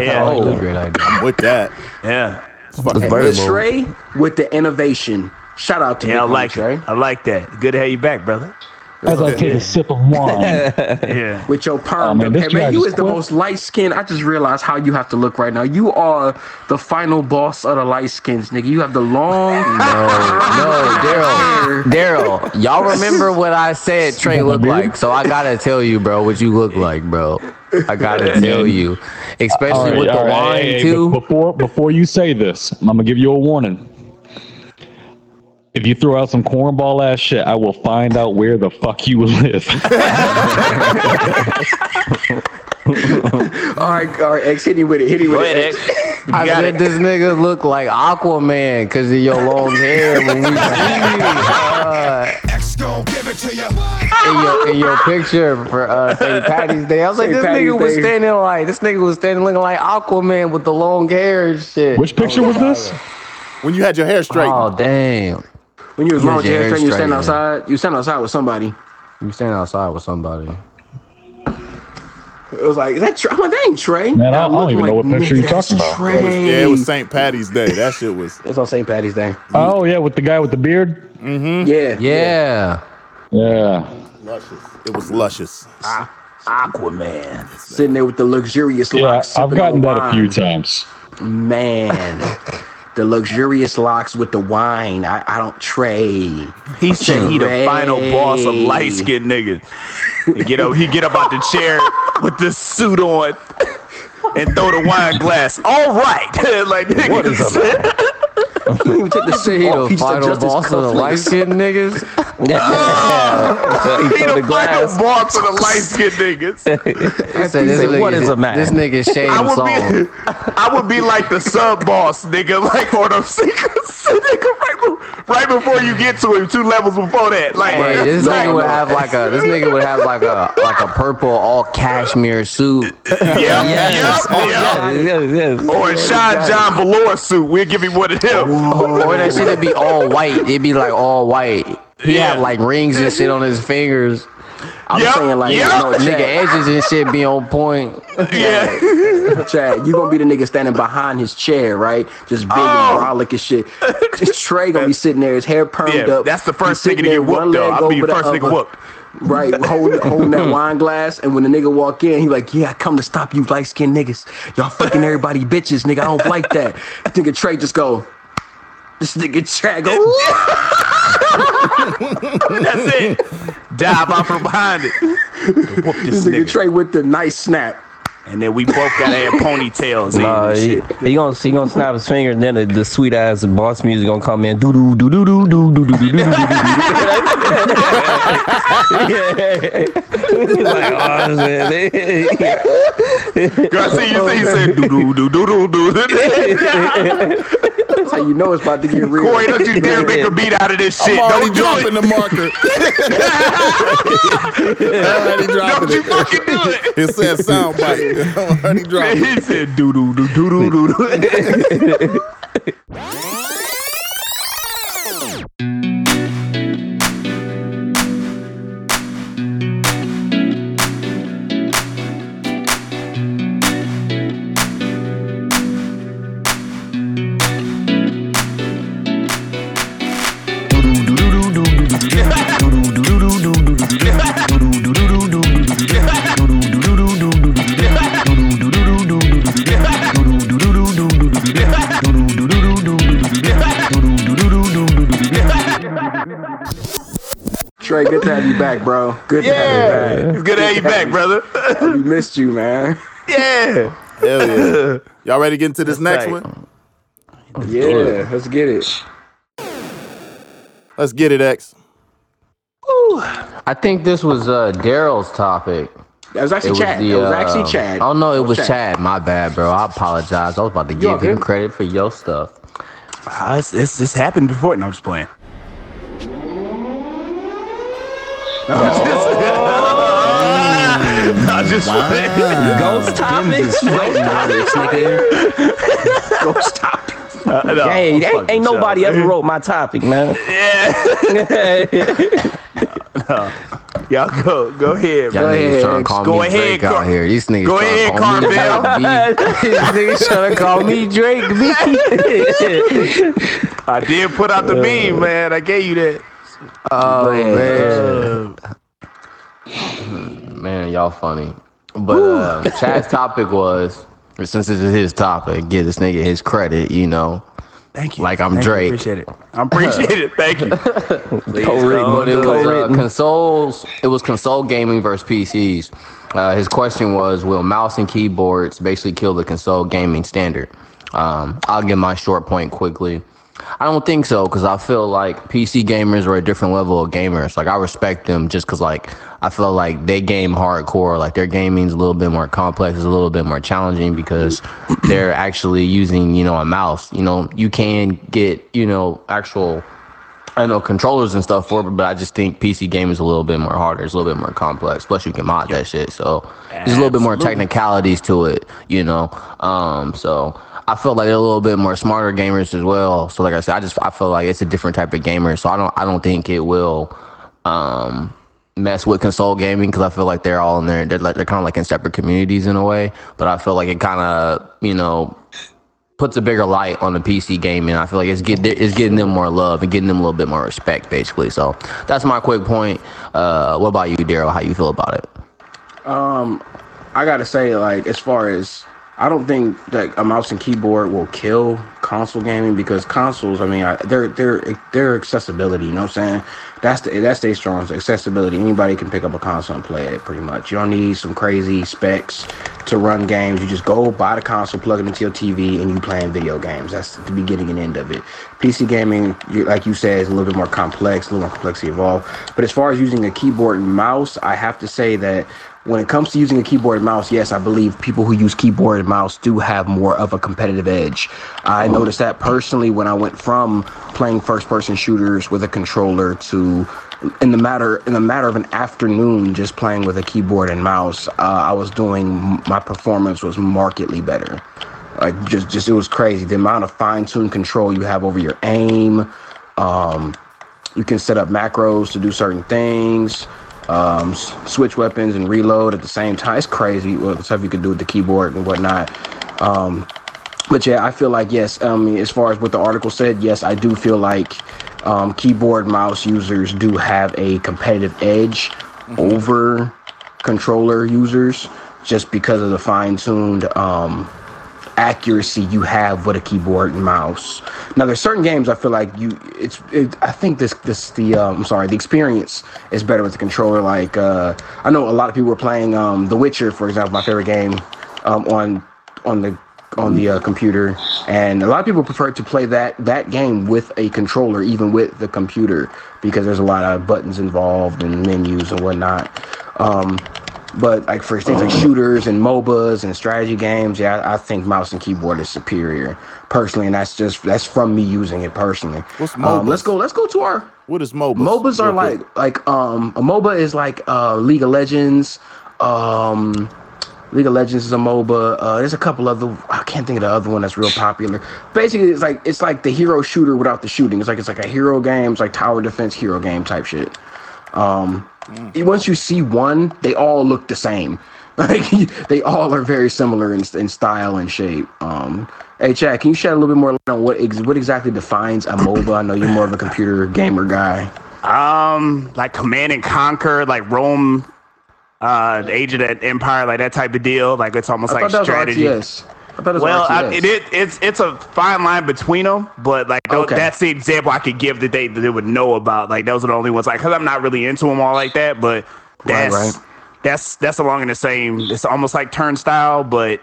Yeah. I like that. Great idea. With that, Yeah. it's fucking It's Trey with the innovation. Shout out to Yeah, I like Trey. I like that. Good to have you back, brother. As I take a sip of wine, [laughs] Yeah. with your perm. Oh, man, this hey, man, you is is the most light skinned. I just realized how you have to look right now. You are the final boss of the light skins, nigga. You have the long. [laughs] No, no, Daryl. Daryl, y'all remember what I said [laughs] Trey looked like? So I gotta tell you, bro, what you look like, bro. I gotta tell you, especially All right, with the all right, wine hey, hey, too. Before before you say this, I'm gonna give you a warning. If you throw out some cornball ass shit, I will find out where the fuck you live. [laughs] all right, all right, X, hit me with it. Hit me with Go it. ahead, X. X. I got said it. this nigga look like Aquaman because of your long hair when we [laughs] see you. Uh, in your in your picture for uh, St. Patty's Day, I was like, St. this Patty's nigga was standing like this nigga was standing looking like Aquaman with the long hair and shit. Which picture was this? When you had your hair straightened. Oh damn! When you was You long had your hair hair straight, you stand straight, outside. You stand outside with somebody. You standing outside with somebody. It was like, is that Trey? I'm like, that ain't Trey. Man, I- I don't looked even know what picture you're talking about. Trey. Yeah, it was St. Patty's Day. That shit was. [laughs] It's on St. Patty's Day. Oh yeah, with the guy with the beard. Mm-hmm. Yeah. Yeah. Yeah. Luscious. It was luscious. Aquaman. Sitting there with the luxurious Yeah, locks. I've gotten on that a few times. Man. [laughs] the luxurious locks with the wine. I, I don't trade. He said he the final boss of light skinned niggas. He get up, he get up out the chair [laughs] with the suit on and throw the wine glass. All right. [laughs] like nigga. What is up? He even took the Say he the just final boss of the light skinned niggas. [laughs] Oh! He the the final glass. boss of the light skinned niggas. [laughs] I said, this said, nigga, "What is a man?" This nigga Shane I would song. be [laughs] I would be like the sub boss, nigga, [laughs] like on a secrets, nigga, right, right before you get to him, two levels before that. Like Hey, this No, nigga would have like a this nigga would have like a like a purple all cashmere suit. yeah, Yes. yeah, oh, yeah. Yes, yes. Or a Sean John Velour suit. We'll give him one of them. Or that shit would be all white. It'd be like all white. He Yeah. have like rings and shit on his fingers. I'm Yep, saying like, yep. no, Nigga Chad, edges and shit be on point. Yeah. [laughs] Chad, you gonna be the nigga standing behind his chair, right? Just big Oh. and brolic and shit. Trey gonna be sitting there, his hair permed Yeah, up. that's the first nigga sitting to there, get whooped, though. I'll be the the first nigga other. whooped. Right, holding, holding that wine glass, and when the nigga walk in, he like, yeah, I come to stop you light skinned niggas. Y'all fucking everybody bitches, nigga. I don't like that. I Nigga Trey just go. This nigga Chad [laughs] go. That's it. Dive out from behind it. This this nigga nigga. Trey with the nice snap. And then we both gotta have ponytails Nah, he, he gonna he gonna snap his finger and then the, the sweet ass boss music gonna come in. Do do do do do do do do do do do. Like, oh. Girl, I see you see he said do do do do do do. That's how you know it's about to get real. Corey, don't you dare make a beat out of this shit. I'm already Don't do dropping it. the marker. already dropping Don't you fucking do it. It said sound bite. I'm already [laughs] dropped. He said doo doo doo doo doo doo. [laughs] [laughs] Trey, good to have you back, bro. Good to Yeah, have you it's good to have you back, brother. back. We missed you, man. [laughs] Yeah. Hell yeah. [laughs] Y'all ready to get into this next right. one? Yeah, let's get it. Let's get it, X. I think this was uh Daryl's topic. That was It actually was Chad. the it was uh, actually Chad. Oh no, it was Chad. Chad. My bad, bro. I apologize. I was about to all give him credit for your stuff. It's, it's, it's happened before. No, I'm just playing. [laughs] I just Ghost topics. [laughs] Ghost nigga. Ghost topics. Uh, no, Hey, I'm ain't, ain't nobody ever wrote my topic, man. [laughs] Yeah. Y'all go, go ahead, Y'all bro. niggas trying to call Go me ahead, Drake out here. These niggas Go trying ahead, to call me Drake, These niggas trying to call me Drake, B. I did put out the meme, man. I gave you that. Oh man, man, y'all funny. But uh, Chad's topic was, since this is his topic, give this nigga his credit. You know, Thank you. Like I'm Thank you. Drake. Appreciate it. I appreciate it. Thank you. [laughs] Please Co-written, but it was uh, consoles. It was console gaming versus PCs. Uh, his question was, will mouse and keyboards basically kill the console gaming standard? Um, I'll give my short point quickly. I don't think so because I feel like PC gamers are a different level of gamers. Like I respect them just because like I feel like they game hardcore. Like their gaming's a little bit more complex, it's a little bit more challenging because [clears throat] they're actually using you know a mouse. You know you can get you know actual I know controllers and stuff for it, but I just think PC game is a little bit more harder. It's a little bit more complex. Plus, you can mod that shit, so there's a little bit more technicalities to it, you know. Um, so I feel like they're a little bit more smarter gamers as well. So, like I said, I just I feel like it's a different type of gamer. So I don't I don't think it will um mess with console gaming because I feel like they're all in there. They're like they're kind of like in separate communities in a way. But I feel like it kind of you know puts a bigger light on the PC gaming. I feel like it's get it's getting them more love and getting them a little bit more respect, basically. So that's my quick point. Uh, what about you, Daryl? How you feel about it? Um, I gotta say, like, as far as I don't think that a mouse and keyboard will kill console gaming because consoles, I mean, I, they're they're they're accessibility. You know what I'm saying? That's the that's their strong accessibility. Anybody can pick up a console and play it. Pretty much, you don't need some crazy specs to run games. You just go buy the console, plug it into your TV, and you playing video games. That's the beginning and end of it. PC gaming, like you said, is a little bit more complex, a little more complexity involved. But as far as using a keyboard and mouse, I have to say that when it comes to using a keyboard and mouse, yes, I believe people who use keyboard and mouse do have more of a competitive edge. I noticed that personally when I went from playing first-person shooters with a controller to in the matter in the matter of an afternoon just playing with a keyboard and mouse, uh, I was doing my performance was markedly better. Like just just it was crazy the amount of fine-tuned control you have over your aim. Um, you can set up macros to do certain things um, switch weapons and reload at the same time. It's crazy what stuff you can do with the keyboard and whatnot. Um, but yeah, I feel like yes. Um, as far as what the article said, yes, I do feel like um, keyboard mouse users do have a competitive edge over controller users, just because of the fine-tuned um, accuracy you have with a keyboard and mouse. Now, there's certain games I feel like you. It's. It, I think this. This the. Um, I'm sorry. The experience is better with the controller. Like uh, I know a lot of people were playing um, The Witcher, for example, my favorite game, um, on on the on the uh, computer, and a lot of people prefer to play that that game with a controller, even with the computer, because there's a lot of buttons involved and menus and whatnot. Um, but like for things like shooters and MOBAs and strategy games, yeah, I, I think mouse and keyboard is superior personally, and that's just that's from me using it personally. What's Um, let's go. Let's go to our What is MOBAs? MOBAs are Real quick. like like um a MOBA is like uh League of Legends. Um League of Legends is a MOBA. Uh there's a couple other I can't think of the other one that's real popular. Basically it's like it's like the hero shooter without the shooting. It's like it's like a hero game, it's like tower defense hero game type shit. Um once you see one, they all look the same. [laughs] Like they all are very similar in, in style and shape. Um, hey, Chad, can you shed a little bit more light on what ex- what exactly defines a MOBA? I know you're more of a computer gamer guy. Um, like Command and Conquer, like Rome, uh, the Age of the Empire, like that type of deal. Like it's almost I like thought that was strategy. RTS. I thought it was Well, I, it, it it's it's a fine line between them, but like Okay. that's the example I could give that they that they would know about. Like those are the only ones. Like because I'm not really into them all like that, but that's right. that's that's along in the same. It's almost like turnstile, but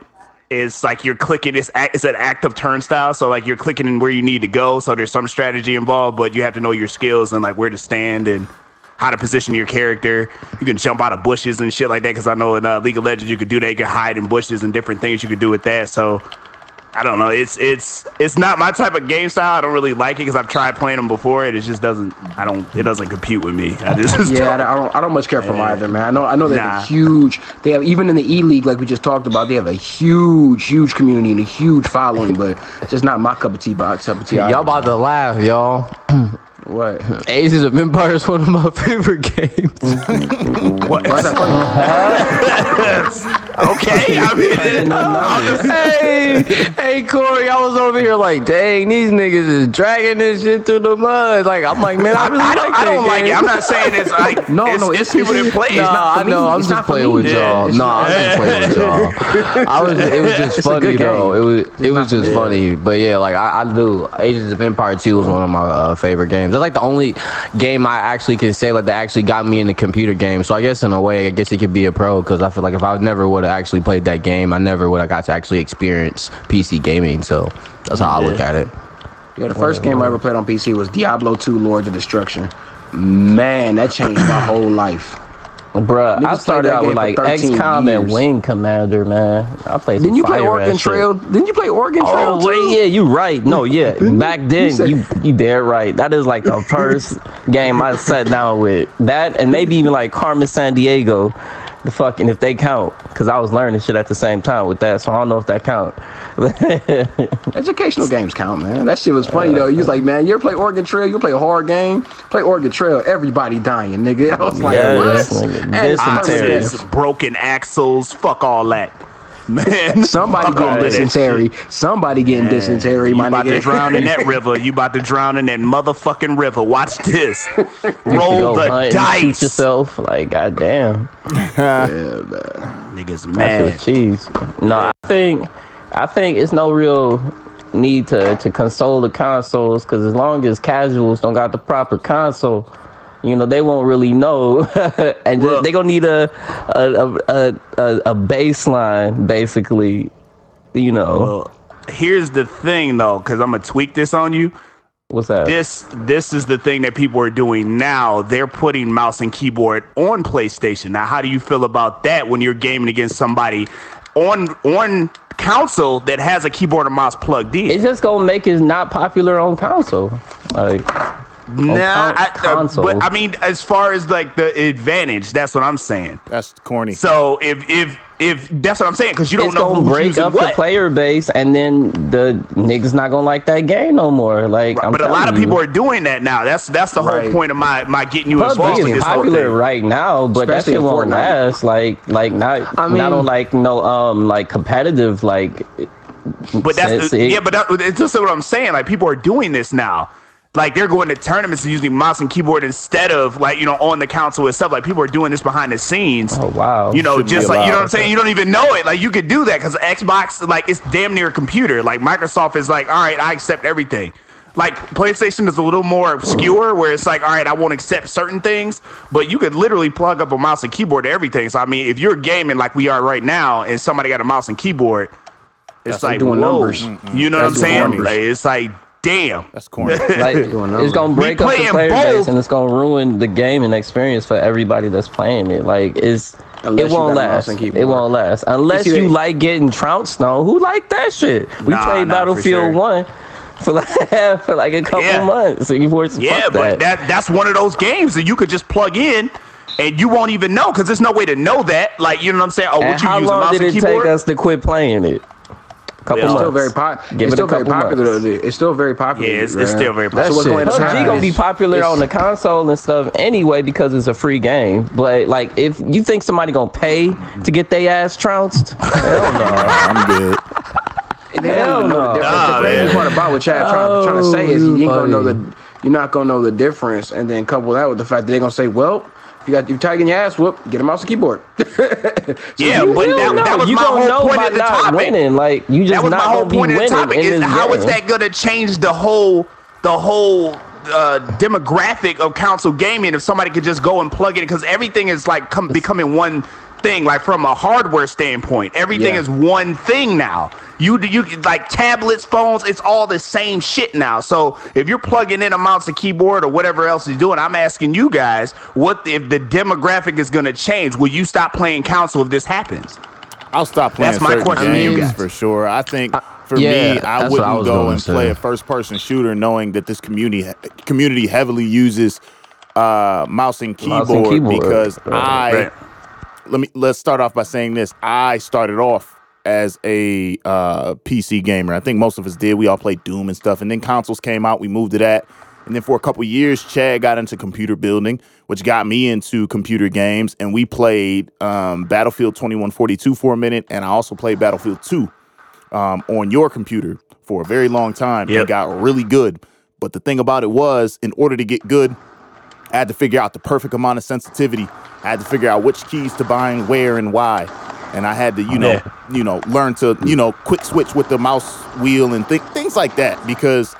it's like you're clicking. It's act- it's an active turnstile, so like you're clicking in where you need to go. So there's some strategy involved, but you have to know your skills and like where to stand and how to position your character. You can jump out of bushes and shit like that. Because I know in uh, League of Legends you could do that. You can hide in bushes and different things you could do with that. So I don't know. It's it's it's not my type of game style. I don't really like it because I've tried playing them before, and it just doesn't. I don't. It doesn't compute with me. I just Yeah, I don't- I don't. I don't much care for them either, man. I know. I know they have a huge. They have even in the E League, like we just talked about. They have a huge, huge community and a huge following, but it's just not my cup of tea. Box cup of tea. Y'all about to laugh, y'all. [clears throat] what? Ages of Empires is one of my favorite games. what? Why's that funny? okay. I [laughs] mean, I'm [laughs] hey, hey, Corey, I was over here like, dang, these niggas is dragging this shit through the mud. Like, I'm like, man, I I, really I like don't, that I don't like it. I'm not saying it's like [laughs] No, it's, no, it's, it's- people that play. Nah, It's I know. I'm just playing with Yeah, y'all. it's No, I'm just playing with y'all. I was. It was just It's funny good though. game. It was. It was just for funny. But yeah, like I, I do. Ages of Empire 2 was one of my uh, favorite games. That's like the only game I actually can say like that actually got me into computer games. So I guess in a way, I guess it could be a pro because I feel like if I never would have actually played that game, I never would have got to actually experience PC gaming. So that's how I look at it. Yeah, the first game I ever played on PC was Diablo 2: Lords of Destruction. Man, that changed my whole life. Bruh, Niggas I started out with like for 13 XCOM and. Wing Commander, man. I played. Didn't you play Oregon ass shit. Trail? Didn't you play Oregon oh, Trail? Oh too? wait, yeah, you right. No, yeah. Back then, said- you you dead right. That is like the [laughs] first game I sat down with. That and maybe even like Carmen Sandiego. The fucking if they count, because I was learning shit at the same time with that, so I don't know if that count. [laughs] Educational games count, man. That shit was funny uh, though. You was like, man, you ever play Oregon Trail? You play a horror game? Play Oregon Trail. Everybody dying, nigga. [laughs] I was like, Yeah, what? that's nigga. That is Dysentery. funny. Broken axles. Fuck all that. Man, [laughs] Somebody fuck all getting of dysentery. Somebody getting dysentery. You My about to drown in that [laughs] river. You about to drown in that motherfucking river. Watch this. [laughs] Roll the hunt shoot dice. yourself. Like, goddamn. Yeah, man. Niggas That's mad. with cheese. No, I think I think it's no real need to to console the consoles because as long as casuals don't got the proper console, you know they won't really know, [laughs] and Well- they gonna need a a a a, a, baseline basically. You know Well, here's the thing though, because I'm gonna tweak this on you. what's that? This this is the thing that people are doing now. They're putting mouse and keyboard on PlayStation. Now, how do you feel about that when you're gaming against somebody on on console that has a keyboard and mouse plugged in? It's just gonna make it not popular on console. Like Nah, con- I, uh, but I mean, as far as like the advantage, that's what I'm saying. That's corny. So if if if that's what I'm saying, because you don't it's know gonna who's break using up what. the player base, and then the niggas not gonna like that game no more. Like, I'm but a lot of telling you. people are doing that now. That's that's the whole Right. point of my my getting you involved PUBG with this popular right now, but Especially that shit in won't last. Like, like not I mean, not mean- on like no um like competitive like. But that's sense. It- yeah, but that, it's just what I'm saying. Like people are doing this now. Like they're going to tournaments and using mouse and keyboard instead of like you know on the console itself. Like people are doing this behind the scenes. Oh wow! You know, Shouldn't just like you know what I'm saying. You don't even know it. Like you could do that because Xbox, like it's damn near a computer. Like Microsoft is like, all right, I accept everything. Like PlayStation is a little more obscure, where it's like, all right, I won't accept certain things, but you could literally plug up a mouse and keyboard to everything. So I mean, if you're gaming like we are right now, and somebody got a mouse and keyboard, it's That's like doing whoa. numbers. You know what I'm saying? Like, it's like, damn. That's corny. [laughs] Like, it's gonna break up the playing player base and it's gonna ruin the gaming experience for everybody that's playing it. Like it's Unless it won't got a mouse last. It keyboard. won't last unless see, you like getting trounced. No, who like that shit? We Nah, played nah, for Battlefield sure. One for like [laughs] for like a couple Yeah. months. So you forced Yeah, but that. that that's one of those games that you could just plug in. And you won't even know because there's no way to know that. Like, you know what I'm saying? Oh, and what you how use a long mouse did and it keyboard? take us to quit playing it? Couple It's months. still very pop. Give It's it a still very popular. months. though. It's still very popular. Yeah, it's- it's still very That's popular. what's going to PUBG gonna be popular It's- on the console and stuff anyway because it's a free game. But like, if you think somebody gonna pay to get their ass trounced, [laughs] hell no. I'm good. And they Hell don't even know no. the difference. Nah, the crazy man. part about what Chad trying, trying to say is Oh, you ain't gonna know the you're not gonna know the difference, and then couple that with the fact that they're gonna say, well. You got you tagging your ass whoop, get a mouse and keyboard. [laughs] Yeah, You but will that, know. that was you my whole point of the not topic. winning. Like you just That was my not whole point of the winning topic. Is how is game. that going to change the whole the whole uh, demographic of console gaming if somebody could just go and plug it because everything is like come, becoming one thing. Like from a hardware standpoint, everything Yeah. is one thing now. You you like tablets, phones, it's all the same shit now. So if you're plugging in a mouse and keyboard or whatever else you're doing, I'm asking you guys, what if the demographic is going to change? Will you stop playing console if this happens? I'll stop playing That's my certain question to you guys. for sure. I think For Yeah, me, I that's what I wouldn't was go gonna and play a first person shooter knowing that this community community heavily uses uh, mouse and keyboard, Mouse and keyboard, because right. I Right. let me let's start off by saying this. I started off as a uh, PC gamer. I think most of us did. We all played Doom and stuff, and then consoles came out. We moved to that, and then for a couple years, Chad got into computer building, which got me into computer games, and we played um, Battlefield 2142 for a minute, and I also played Battlefield 2 um, on your computer for a very long time Yep. and got really good. But the thing about it was, in order to get good, I had to figure out the perfect amount of sensitivity. I had to figure out which keys to bind where and why. And I had to, you know, Yeah. you know, learn to, you know, quick switch with the mouse wheel and th- things like that because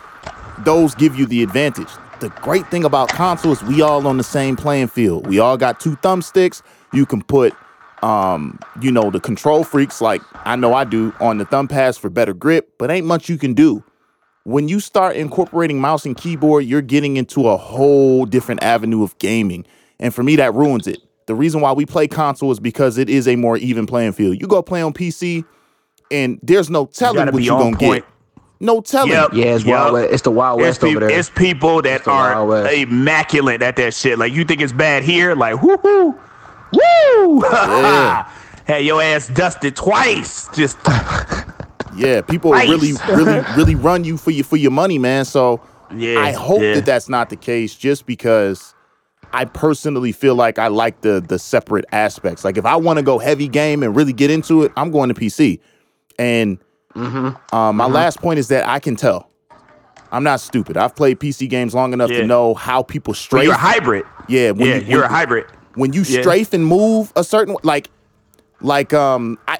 those give you the advantage. The great thing about consoles, we all on the same playing field. We all got two thumbsticks. You can put um, you know, the control freaks like I know I do on the thumb pads for better grip, but ain't much you can do. When you start incorporating mouse and keyboard, you're getting into a whole different avenue of gaming. And for me, that ruins it. The reason why we play console is because it is a more even playing field. You go play on PC, and there's no telling gotta what you're gonna point. get. No telling. Yep. Yeah, it's Yup. wild. West. It's the Wild West peop- over there. it's people that the Wild are immaculate at that shit. Like you think it's bad here, like whoo hoo, woo. Yeah. [laughs] Had your ass dusted twice. Just [laughs] Yeah, people Nice. really, really, [laughs] really run you for your for your money, man. So Yeah, I hope yeah. that that's not the case, just because I personally feel like I like the the separate aspects. Like if I want to go heavy game and really get into it, I'm going to PC. And Mm-hmm. um, my last point is that I can tell. I'm not stupid. I've played PC games long enough Yeah. to know how people Well, strafe. you're a hybrid. Yeah, when yeah, you- you're when- a hybrid. when you Yeah. strafe and move a certain like like um I-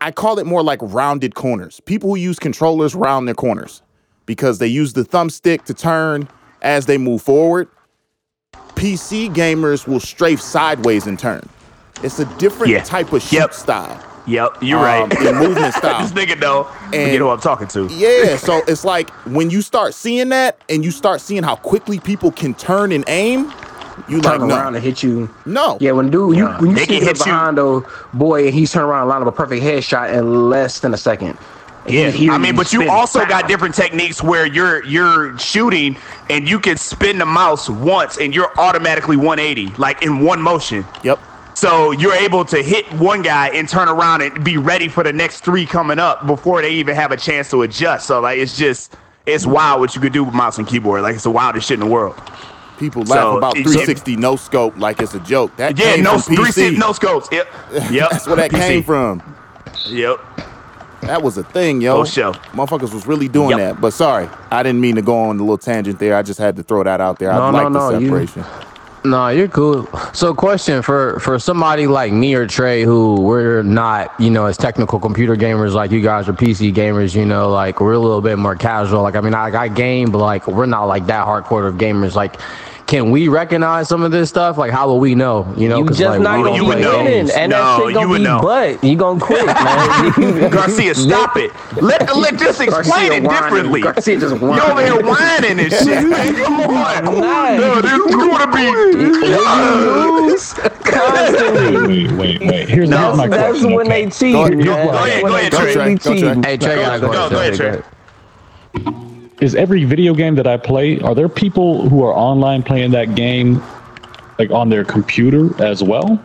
I call it more like rounded corners. People who use controllers round their corners because they use the thumbstick to turn as they move forward. PC gamers will strafe sideways and turn. It's a different Yeah. type of shoot Yep. style. Yep, you're um, right. in movement [laughs] style. this nigga know. And- you know who I'm talking to. Yeah, so it's like when you start seeing that and you start seeing how quickly people can turn and aim, you like turn no, around and hit you. no. Yeah, when dude, you when you They see can him hit you. behind a boy and he's turned around and line up a perfect headshot in less than a second. Yeah, I mean, but you also got different techniques where you're you're shooting and you can spin the mouse once and you're automatically 180, like in one motion. Yep. So you're able to hit one guy and turn around and be ready for the next three coming up before they even have a chance to adjust. So like it's just it's wild what you could do with mouse and keyboard. Like it's the wildest shit in the world. People laugh So, about it's- 360 no scope like it's a joke. That Yeah, came no from PC. six no scopes. Yep. Yep. [laughs] That's where that PC. [laughs] came from. Yep. That was a thing, yo. Oh, show. Motherfuckers was really doing Yep. that. But sorry, I didn't mean to go on a little tangent there. I just had to throw that out there. I No, like no, the no, you- separation. No, you're cool. So, question for for somebody like me or Trey, who we're not, you know, as technical computer gamers like you guys are PC gamers. You know, like we're a little bit more casual. Like, I mean, I, I game, but like we're not like that hardcore of gamers. Like, can we recognize some of this stuff? Like, how will we know? You know, You 'cause, just like, not gonna you be would know. games. and No, that shit you gonna would be know. butt. You gonna quit, [laughs] man. [laughs] Garcia, stop it. Let let just explain Garcia it whining. differently. Garcia just You over here whining. whining and shit. Man, [laughs] come on. Nah. No, this is gonna be. lose constantly. Wait, wait, wait. Here's, No, here's my That's question. when okay? they cheat. Go ahead, man. go ahead, when go ahead, Trey. truly Go, Trey. Hey, Trey, gotta go. Go, go ahead, Trey, Trey. Is every video game that I play, are there people who are online playing that game, like on their computer as well?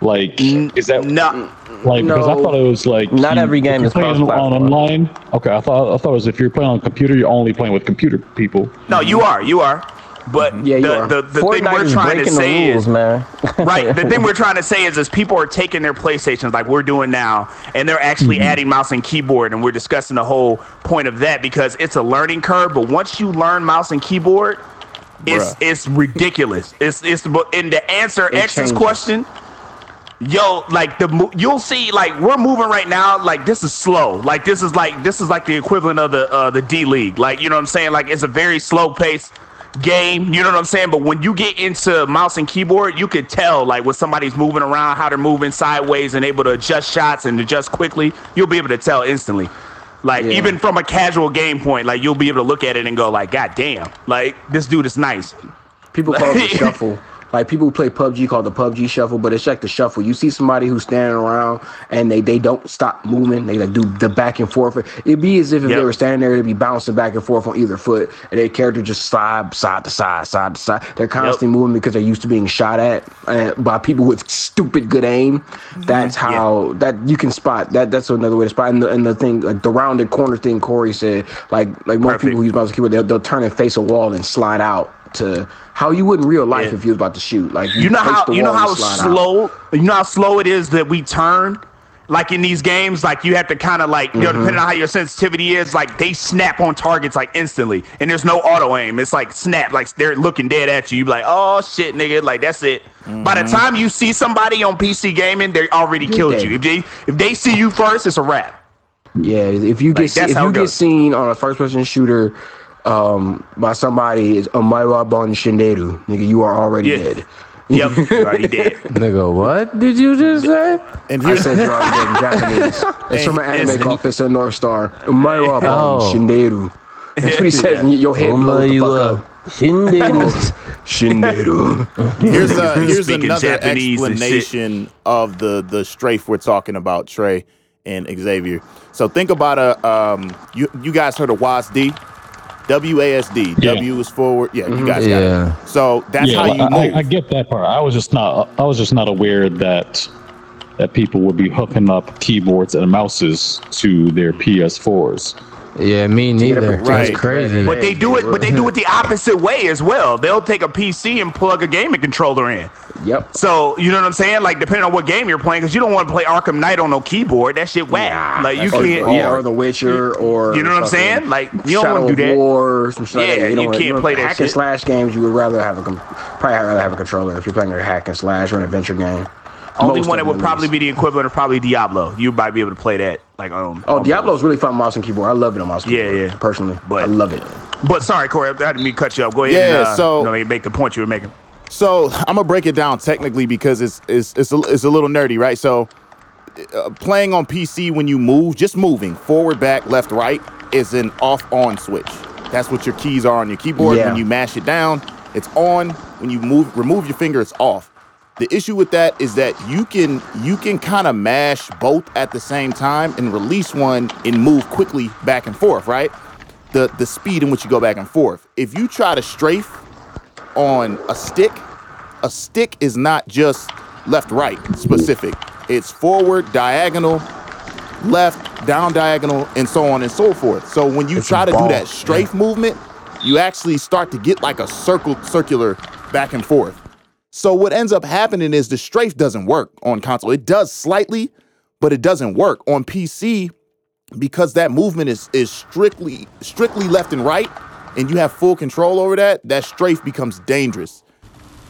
Like, is that No. like because I thought it was like Not you- every game is playing on online. Okay, I thought I thought it was if you're playing on a computer, you're only playing with computer people. No, you are. You are. But Yeah, you the, the, the thing we're trying to say the rules, is man. [laughs] right. The thing we're trying to say is, is people are taking their PlayStations like we're doing now, and they're actually Mm-hmm. adding mouse and keyboard, and we're discussing the whole point of that because it's a learning curve. But once you learn mouse and keyboard, it's Bruh. it's ridiculous. It's it's and to answer It X's changes. question. Yo, like the you'll see, like we're moving right now. Like this is slow. Like this is like this is like the equivalent of the uh, the D League. Like you know what I'm saying. Like it's a very slow pace game. You know what I'm saying. But when you get into mouse and keyboard, you could tell like when somebody's moving around, how they're moving sideways and able to adjust shots and adjust quickly. You'll be able to tell instantly. Like Yeah. even from a casual game point, like you'll be able to look at it and go like, God damn, like this dude is nice. People call it the [laughs] shuffle. Like people who play PUBG call it the PUBG shuffle, but it's like the shuffle. You see somebody who's standing around and they they don't stop moving. They like do the back and forth. It'd be as if, if Yep. they were standing there, they'd be bouncing back and forth on either foot, and their character just slide side to side, side to side. They're constantly moving because they're used to being shot at uh, by people with stupid good aim. That's how that you can spot that. That's another way to spot. And the, and the thing, like the rounded corner thing, Corey said, like like most Perfect. people who use mouse and keyboard, they'll, they'll turn and face a wall and slide out to how you would in real life Yeah. if you was about to shoot. Like You know how you know how slide out. slow you know how slow it is that we turn. Like in these games, like you have to kind of like you know Mm-hmm. depending on how your sensitivity is, like they snap on targets like instantly, and there's no auto aim. It's like snap, like they're looking dead at you. You be like, oh shit, nigga, like that's it. By the time you see somebody on PC gaming, they already killed you. If they if they see you first, it's a wrap. Yeah, if you get Like, see, if you get seen on a first person shooter um by somebody is Omaira Bon Shinderu, nigga, you are already Yeah. dead. Yep, you already dead. [laughs] Nigga, what did you just say? And I said you're already dead in Japanese. It's from an anime called Fist of North Star. Omaira Bon Oh. Shinderu. That's what he said. and Your head blows the fuck up. [laughs] Shinderu. here's a, [laughs] here's Speaking another Japanese explanation of the the strafe we're talking about, Trey and Xavier. So think about a um you you guys heard of WASD? WASD. Yeah. W is forward. Yeah, you mm-hmm. guys got Yeah. it. So that's yeah, how you I, move. I, I get that part. I was just not. I was just not aware that that people would be hooking up keyboards and mouses to their PS4s. Yeah, me neither. Right. That's crazy. But they do it, but they do it the opposite way as well. They'll take a PC and plug a gaming controller in. Yep. So you know what I'm saying? Like depending on what game you're playing, because you don't want to play Arkham Knight on no keyboard. That shit whack. like you can't. yeah, or The Witcher, or You know what I'm saying? Like, you don't wanna do of that. War, or some shit like Yeah, that. you don't wanna- can't don't- play that hack and slash games. You would rather have a probably rather have a controller if you're playing a hack and slash or an adventure game. Only Most one that would probably least. be the equivalent of probably Diablo. You might be able to play that like on. Oh, on Diablo's really fun mouse and keyboard. I love it on mouse. And Yeah, keyboard, yeah. Personally, But- I love it. But sorry, Corey, I didn't mean to cut you up. Go ahead. Yeah, and, uh, so- you know, make the point you were making. So I'm gonna break it down technically because it's it's it's a, it's a little nerdy, right? So uh, playing on PC when you move, just moving forward, back, left, right, is an off-on switch. That's what your keys are on your keyboard. Yeah. When you mash it down, it's on. When you move, remove your finger, it's off. The issue with that is that you can you can kind of mash both at the same time and release one and move quickly back and forth, right? The the speed in which you go back and forth. If you try to strafe on a stick, a stick is not just left right specific. It's forward, diagonal, left, down diagonal, and so on and so forth. So when you try to do that strafe movement, you actually start to get like a circle circular back and forth. So what ends up happening is the strafe doesn't work on console. It does slightly, but it doesn't work on PC because that movement is is strictly strictly left and right, and you have full control over that. That strafe becomes dangerous,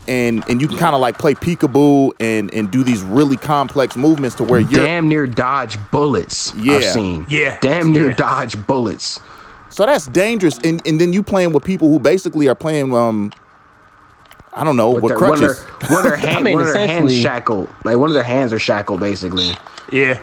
and and you can kind of like play peekaboo and and do these really complex movements to where you're. Damn near dodge bullets. Yeah. I've seen. Yeah. Damn near Yeah. dodge bullets. So that's dangerous, and and then you playing with people who basically are playing um. I don't know With with their, one, of their, crutches. [laughs] one of their, hand, mean, one of their hands essentially- shackled. Like one of their hands are shackled, basically. Yeah.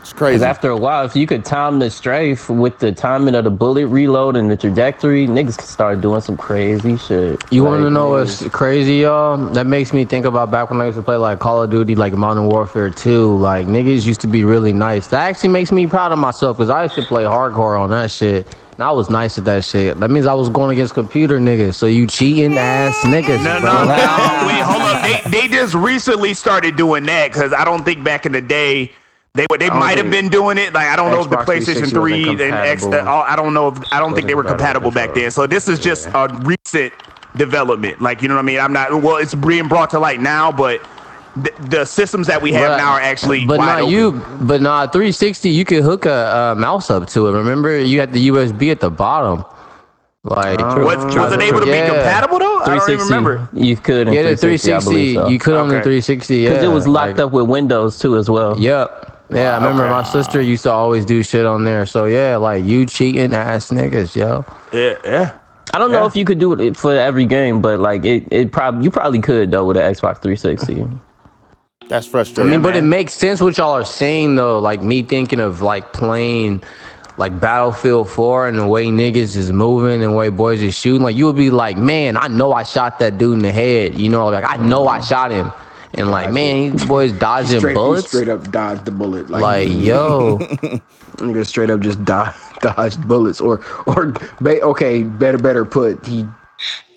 It's crazy. After a while, if you could time the strafe with the timing of the bullet reload and the trajectory, niggas could start doing some crazy shit. You want to know what's crazy, y'all? That makes me think about back when I used to play like Call of Duty, like Modern Warfare 2. Like niggas used to be really nice. That actually makes me proud of myself because I used to play hardcore on that shit. And I was nice at that shit. That means I was going against computer niggas. So you cheating ass niggas. No, no, bro. no. Wait, hold up. They, they just recently started doing that because I don't think back in the day they they might have been doing it. Like I don't know if the PlayStation Three and X. compatible. I don't know if I don't think they were compatible back then. So this is just a recent development. Like you know what I mean? I'm not. Well, it's being brought to light now, but the, the systems that we have But- now are actually. But wide not open. you. But not 360. You could hook a, uh mouse up to it. Remember, you had the USB at the bottom. Like Was, was it able to Yeah. be compatible though? I don't even remember. You could in yeah, the 360, 360. so. You could on the Okay. 360. Yeah, Because it was locked like- up with Windows too as well. Yep. Yeah, I remember okay. my sister used to always do shit on there. So yeah, like you cheating ass niggas, yo. Yeah, yeah. I don't know if you could do it for every game, but like it, it probably you probably could though with an Xbox 360. That's frustrating. I mean, but it makes sense what y'all are saying though. Like me thinking of like playing like Battlefield 4 and the way niggas is moving and the way boys is shooting, like you would be like, man, I know I shot that dude in the head. You know, like I know I shot him. And like, man, these boys dodging Straight, he bullets. straight up dodged the bullet. Like, Like, [laughs] yo, nigga straight up just dodged, [laughs] dodged bullets. Or, or okay, better, better put, he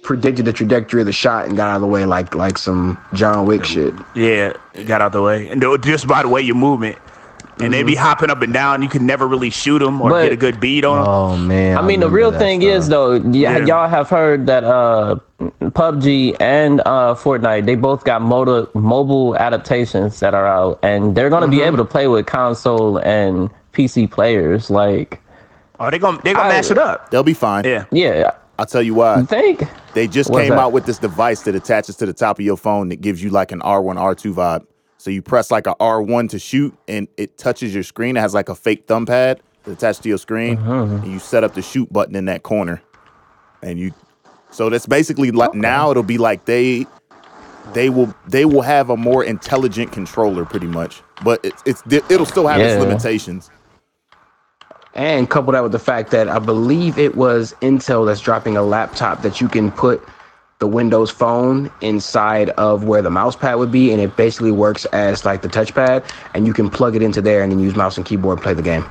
predicted the trajectory of the shot and got out of the way like like some John Wick shit. Yeah, got out the way, and they were just by the way your movement, and they be hopping up and down. You can never really shoot them or But- get a good beat on them. oh man. I mean, the real thing stuff. is though, y- Yeah. y'all have heard that uh, PUBG and uh, Fortnite they both got mobile mobile adaptations that are out, and they're gonna Mm-hmm. be able to play with console and PC players. Like, oh, they gonna they gonna I- mash it up. They'll be fine. Yeah, yeah, I'll tell you why. Think They just What's came that? out with this device that attaches to the top of your phone that gives you like an R1, R2 vibe. So you press like a R1 to shoot and it touches your screen. It has like a fake thumb pad attached to your screen. Mm-hmm, mm-hmm. And you set up the shoot button in that corner. And you so that's basically like now it'll be like they they will they will have a more intelligent controller pretty much. But it's it's it'll still have its limitations. And couple that with the fact that I believe it was Intel that's dropping a laptop that you can put the Windows phone inside of where the mouse pad would be, and it basically works as like the touchpad, and you can plug it into there and then use mouse and keyboard and play the game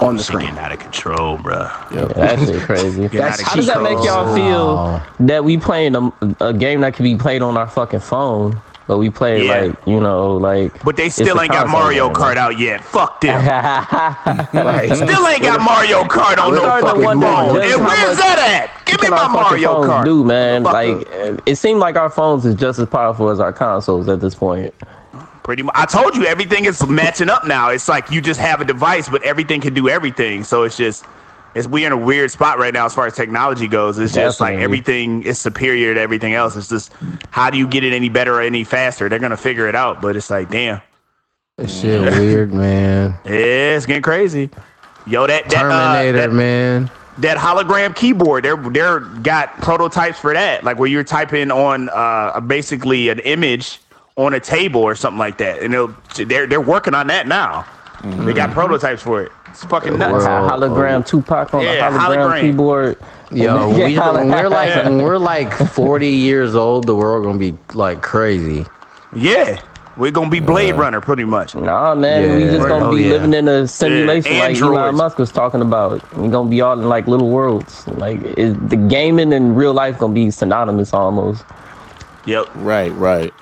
on the screen. getting out of control, bro. yeah, that shit crazy. That's How does that make y'all feel Wow. that we playing a, a game that can be played on our fucking phone, but we play Yeah. like you know like. But they still ain't got Mario game. Kart out yet. Fuck them. [laughs] Right. Still ain't got Mario Kart on I'm no fucking phone. And where's that at? Give me my Mario phones Kart. do man Fuck like up. it seemed like our phones is just as powerful as our consoles at this point Pretty much. I told you everything is matching up now. It's like you just have a device, but everything can do everything. So it's just, it's we in a weird spot right now as far as technology goes. It's just like everything is superior to everything else. It's just how do you get it any better or any faster? They're gonna figure it out, but it's like, damn, This shit weird, man. yeah, it's getting crazy. Yo, that that, uh, Terminator, that, man. that hologram keyboard, they're they're got prototypes for that, like where you're typing on uh basically an image on a table or something like that, and they're they're working on that now. They got prototypes for it. It's fucking nuts. World. A hologram oh, Tupac on Yeah, a hologram, hologram. keyboard. Yo, Yeah, we, [laughs] when we're like when we're like [laughs] 40 years old, the world gonna be like crazy. Yeah, we're gonna be Blade Runner pretty much. Nah, man, we just gonna Oh, be yeah. living in a simulation like Elon. Musk was talking about. We're gonna be all in like little worlds. Like it, the gaming and real life gonna be synonymous almost. Yep. Right, right.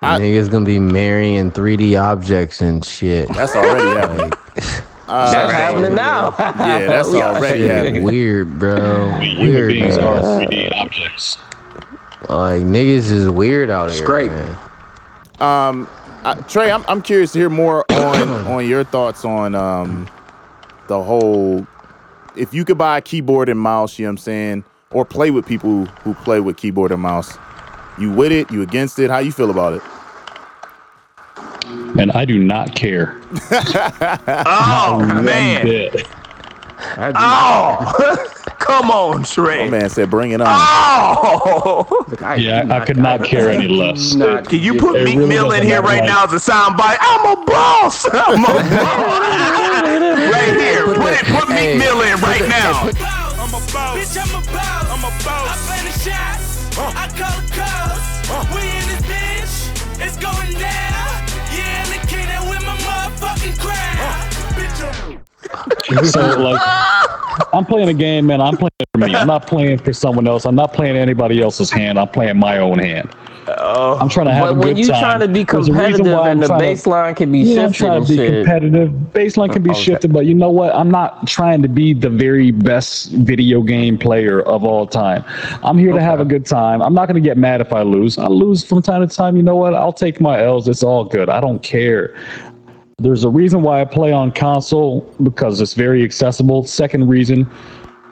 I- Niggas gonna be marrying 3D objects and shit. That's already [laughs] happening. Uh, That's happening now. [laughs] Yeah, [laughs] that's We already shit. happening. Weird, bro. Human Weird. beings are 3D objects. Like niggas is weird out here. Scrape. man. Um, uh, Trey, I'm I'm curious to hear more [coughs] on on your thoughts on um the whole. If you could buy a keyboard and mouse, you know what I'm saying, or play with people who play with keyboard and mouse, you with it? You against it? How you feel about it? And I do not care. [laughs] Oh One man. bit. Oh, [laughs] come on, Trey. Oh man said, "Bring it on." Oh, Yeah, I could not care any less. Not- can you put It Meek really Mill in here right like- now as a soundbite? I'm a boss. [laughs] I'm a boss. right here. Put it. Put Hey, Meek Mill in right now. So like, I'm playing a game, man. I'm playing for me. I'm not playing for someone else. I'm not playing anybody else's hand. I'm playing my own hand. Oh. I'm trying to have But a when good you time. trying to be There's a reason competitive why and the trying to- baseline can be Yeah, I'm trying to be shit. competitive. Baseline can be Okay. shifted, but you know what? I'm not trying to be the very best video game player of all time. I'm here to have a good time. I'm not going to get mad if I lose. I lose from time to time. You know what? I'll take my L's. It's all good. I don't care. There's a reason why I play on console because it's very accessible. Second reason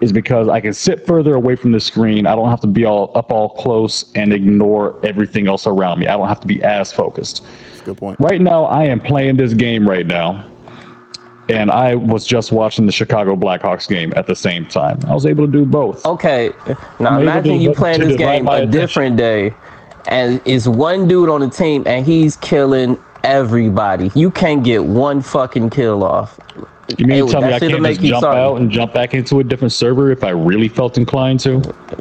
is because I can sit further away from the screen. I don't have to be all up all close and ignore everything else around me. I don't have to be as focused. Good point. Right now, I am playing this game right now, and I was just watching the Chicago Blackhawks game at the same time. I was able to do both. Okay, now I'm imagine you playing this game my a attention. different day, and it's one dude on the team, and he's killing everybody. You can't get one fucking kill off. You mean Hey, to tell me I can't just jump sorry. out and jump back into a different server if I really felt inclined to?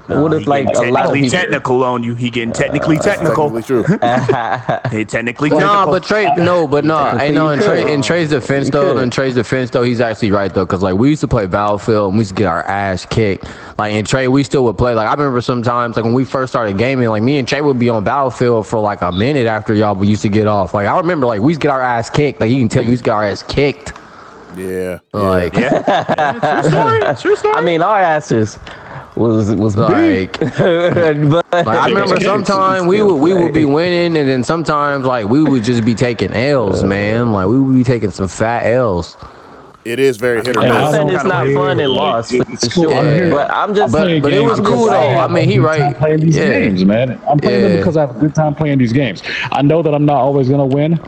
what if like a lot of people? technical on you. He getting technically technical. Technically true. [laughs] He technically No, technical. but Trey, no, but [laughs] no, I know in, Trey, in Trey's defense You though, could. in Trey's defense though, he's actually right though, because like we used to play Battlefield and we used to get our ass kicked. Like in Trey, we still would play. Like I remember sometimes, like when we first started gaming, like me and Trey would be on Battlefield for like a minute after y'all we used to get off. Like I remember, like we used to get our ass kicked. Like you can tell, you used to get our ass kicked. Yeah. Like, yeah. [laughs] True story. True story. I mean, our asses was was like. big, [laughs] but Like, I [laughs] remember sometimes we would we would be winning, and then sometimes like we would just be taking L's, man. Like we would be taking some fat L's. It is very hit or And I'm saying it's not play fun and like, lost it's for cool. sure. I'm. But I'm just But- but it was cool, though. have I mean, a he good right. time Playing these Yeah. games, man. I'm playing them Yeah. because I have a good time playing these games. I know that I'm not always gonna win,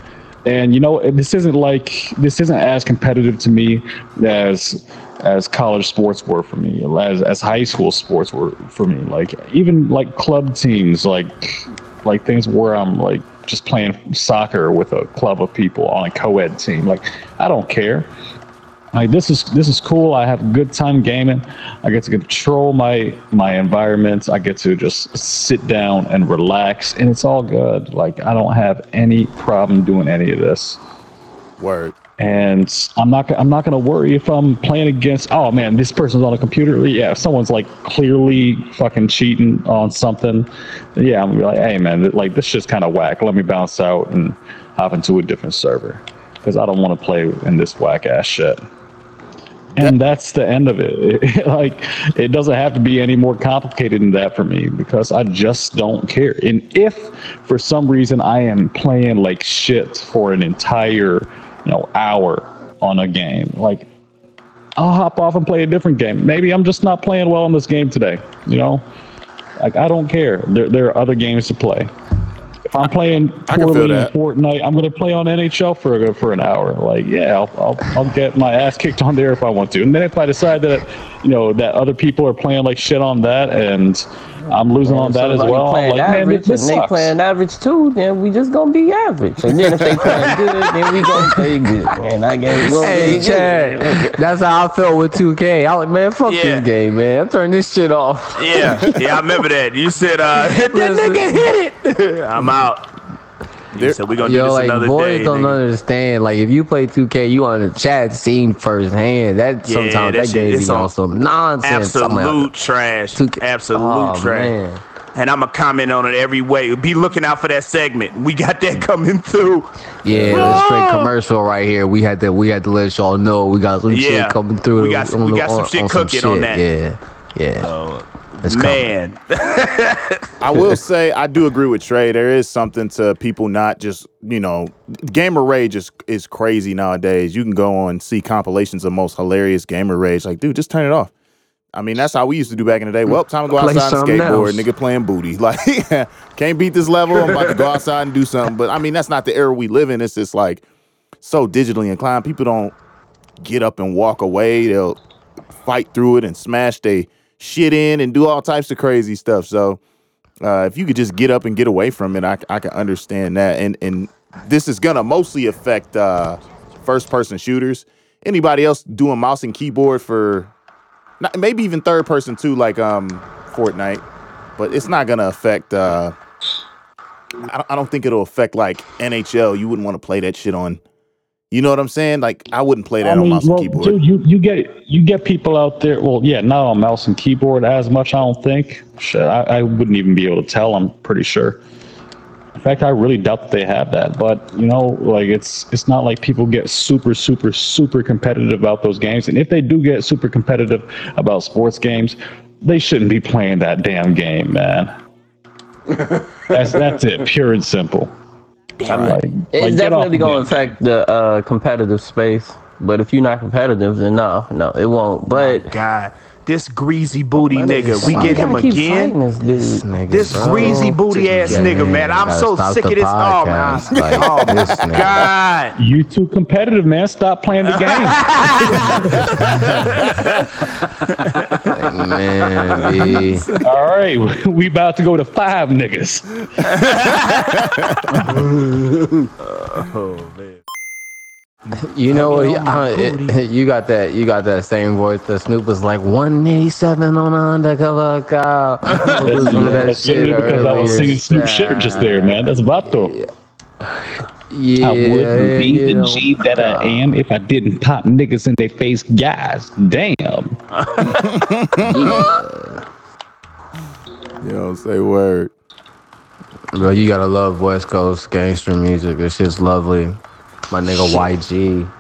and you know this isn't like this isn't as competitive to me as as college sports were for me, as as high school sports were for me. Like even like club teams, like like things where I'm like just playing soccer with a club of people on a co-ed team. Like I don't care. Like this is this is cool. I have a good time gaming. I get to control my my environment. I get to just sit down and relax, and it's all good. Like I don't have any problem doing any of this, Word. and I'm not I'm not gonna worry if I'm playing against. Oh man, this person's on a computer. Yeah, if someone's like clearly fucking cheating on something. Yeah, I'm gonna be like, hey man, like this shit's kind of whack. Let me bounce out and hop into a different server because I don't want to play in this whack ass shit and that's the end of [laughs] it. like it doesn't have to be any more complicated than that for me because I just don't care. And if for some reason I am playing like shit for an entire, you know, hour on a game, like I'll hop off and play a different game. Maybe I'm just not playing well in this game today, you know? Like I don't care. There there are other games to play. If I'm playing I can feel poorly in. Fortnite, I'm gonna play on NHL for a, for an hour. Like, yeah, I'll, I'll I'll get my ass kicked on there if I want to. And then if I decide that, you know, that other people are playing like shit on that, and I'm losing on that as well, I'm playing like, average, this and they sucks. playing average too, then we just gonna be average. And then if they playing [laughs] good, then we gonna play good. And I guess we'll Hey, be Chad, that's how I felt with 2K. I was like, man, fuck Yeah. this game, man. I'm turning this shit off. Yeah, yeah, I remember that. You said, uh, hit [laughs] [laughs] that nigga, hit it. I'm out. You There- said we gonna do Yo, this like another boys day. don't nigga. understand. Like if you play 2K, you on the chat scene firsthand. That Yeah, sometimes that that, shit game is be on on some nonsense. something like- Absolute uh, trash. 2K Absolute Oh, trash. man. And I'm gonna comment on it every way. Be looking out for that segment. We got that [laughs] coming through. Yeah, the straight commercial right here. We had to we had to let y'all know we got some Yeah. shit coming through. We got some- we got some shit cooking on that. Yeah, yeah. Uh, It's. Man, [laughs] I will say I do agree with Trey. There is something to people not just you know, gamer rage is is crazy nowadays. You can go on and see compilations of most hilarious gamer rage. Like, dude, just turn it off. I mean, that's how we used to do back in the day. Well, time to go Play outside and skateboard. else. Nigga playing booty. [laughs] Like, can't beat this level. I'm about to go outside and do something. But I mean, that's not the era we live in. It's just like so digitally inclined. People don't get up and walk away. They'll fight through it and smash they shit in and do all types of crazy stuff. So uh, if you could just get up and get away from it, I, I can understand that. And and this is gonna mostly affect uh, first person shooters. Anybody else doing mouse and keyboard for not, maybe even third person too, like um Fortnite, but it's not gonna affect. Uh, I don't, I don't think it'll affect like NHL. You wouldn't want to play that shit on. You know what I'm saying? Like I wouldn't play that I on mean, mouse well, and keyboard. dude, you, you get you get people out there. Well, yeah, not on mouse and keyboard as much. I don't think. Shit, I, I wouldn't even be able to tell. I'm pretty sure. In fact, I really doubt that they have that. But you know, like it's it's not like people get super super super competitive about those games. And if they do get super competitive about sports games, they shouldn't be playing that damn game, man. [laughs] that's that's it, pure and simple. I'm like- like, It's off definitely gonna affect the uh, competitive space. But if you're not competitive, then no, no, it won't. But God, this greasy booty nigga. We get him again. fighting This. Nigga, This greasy booty ass Yeah, nigga, man. I'm so sick of this. Oh man. Like, [laughs] Oh this nigga. God. You too competitive, man. Stop playing the game. [laughs] Man, B. All right, [laughs] we about to go to five niggas. You know what? Uh, it- [laughs] you got that. You got that same voice. The Snoop was like 187 on an undercover cop. Some of that That's shit literally because I was earlier. singing Snoop shit just there, man. That's Vato. Yeah, I wouldn't be you the. G that I am if I didn't pop niggas in their face. Guys, damn. [laughs] You know, say word. Bro, you gotta love West Coast gangster music. This shit's lovely. My nigga YG.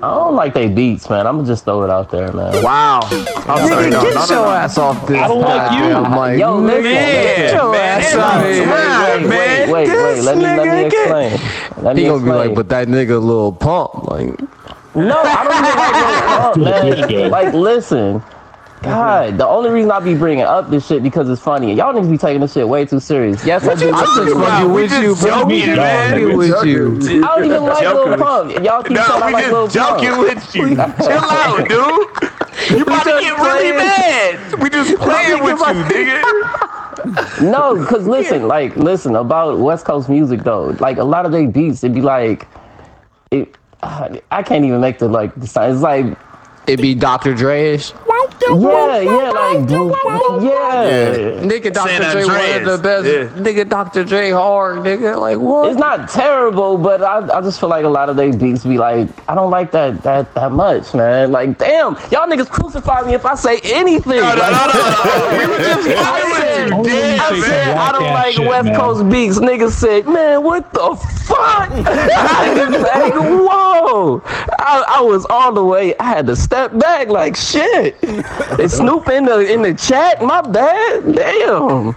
I don't like they beats, man. I'm gonna just throw it out there, man. Wow. I'm sorry. No, Get no, your no, no. ass off this. I don't like you. goddamn mic. Yo, listen, Nigga, get your man, ass it out was here. Wait, man. wait, wait, wait. This Let me, let me nigga explain. Let me He gonna be like, but that nigga little pump, like. No, I don't even like no pump, man. [laughs] Like, listen. Mm-hmm. God, the only reason I be bringing up this shit because it's funny. Y'all niggas be taking this shit way too serious. Yes, I do. I'm just fucking fucking with with you, you, bro. joking, We man. joking. With you. I don't even like Joking. Lil Pump. Y'all keep saying No, I we like Lil just joking Pump. with you. Chill out, dude. You about to get really mad. We just playing with you, nigga. [laughs] No, because listen, like, listen about West Coast music though. Like a lot of their beats, it'd be like, it. [sighs] I can't even make the like the sound. It's like, it'd be Dr. Dre-ish. Yeah, yeah, like, yeah. Nigga, Dr. San Dre, one of the best. Yeah. Nigga, Dr. Dre hard, nigga. Like, what? It's not terrible, but I, I just feel like a lot of they beats be like, I don't like that that that much, man. Like, damn, y'all niggas crucify me if I say anything. No, no, Like, no, no, no. [laughs] We were just I said, with you. I said I don't like shit, West man. Coast beats. Niggas said, man, what the fuck? I was [laughs] like, whoa. I, I was all the way. I had to step back like shit. Is Snoop in the in the chat? My bad. Damn.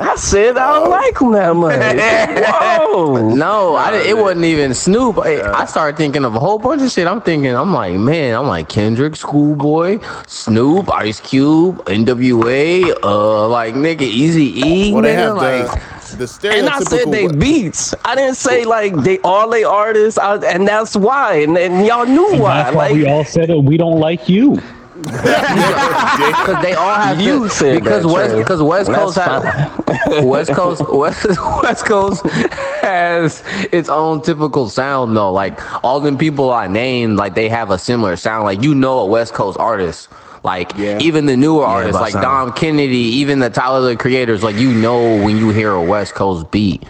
I said I don't like him that much. Whoa. [laughs] No, I didn't, it wasn't even Snoop. I, I started thinking of a whole bunch of shit. I'm thinking, I'm like, man, I'm like Kendrick, Schoolboy, Snoop, Ice Cube, NWA, uh, like nigga, Easy E, Well, nigga, like. the, the. And I said they beats. I didn't say like they all they artists, I, and that's why. And, and y'all knew why. That's why Like we all said it. we don't like you. Because they all have You to, said because that, West because West Coast has [laughs] West Coast West [laughs] West Coast has its own typical sound though. Like all them people I named, like they have a similar sound. Like you know a West Coast artist. Like even the newer artists, like sound. Dom Kennedy, even the Tyler the Creators, like you know when you hear a West Coast beat.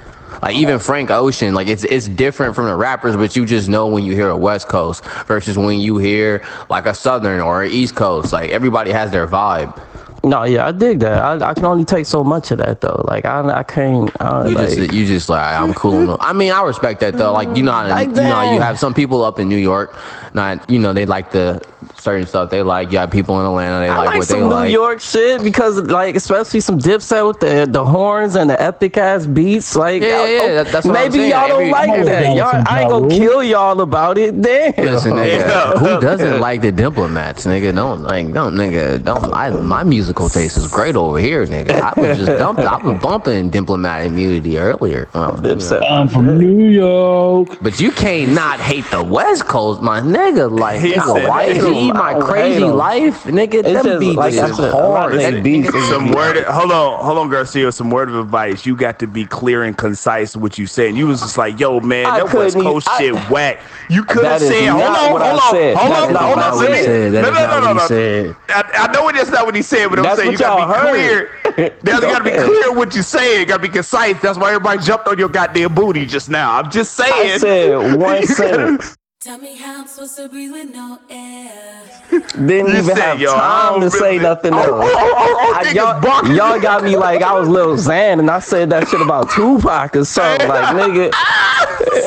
Like even Frank Ocean, like it's it's different from the rappers, but you just know when you hear a West Coast versus when you hear like a Southern or an East Coast. Like everybody has their vibe. no, yeah, I dig that. I, I can only take so much of that though. Like I I can't. I, You like, just you just like I'm cool. [laughs] I mean, I respect that though. Like you know, Like you know, you have some people up in New York, not you know they like the certain stuff they like. You have people in Atlanta they I like, like what they some New like. York shit because like especially some Dipset with the the horns and the epic ass beats. Like Yeah, yeah, oh, yeah, that's what I'm maybe saying. y'all don't Every- like that. Y'all, I ain't gonna kill y'all about it. Damn. Listen, [laughs] nigga, Yeah. who doesn't like the diplomats, nigga? Don't like, don't, nigga, don't. I, my musical taste is great over here, nigga. I was just dumping, I was bumping diplomat immunity earlier. Um, Dipset. I'm from New York. But you can't not hate the West Coast, my nigga. Like, He nigga, said YG, that. my crazy life, nigga. It's them just beats like I is said, a lot hard. of beats Some word. [laughs] Hold on, hold on, Garcia. Some word of advice. You got to be clear and concise with what you saying. You was just like, "Yo, man, I that West couldn't Coast I- shit whack." You could have That is said, "Hold on, hold on, said. hold on, hold on." Let me- No, no, no, no, no. I, I know that's not what he said, but I'm saying you gotta be clear. [laughs] Now you gotta be clear what you saying. Gotta be concise. That's why everybody jumped on your goddamn booty just now. I'm just saying. I said [laughs] one sentence. Tell me how I'm supposed to breathe with no air. Didn't You even have yo, time don't to say nothing Oh, else. oh, oh, oh, I- y'all, y'all got me like I was Lil Xan and I said that shit about Tupac or something. Like [laughs] nigga,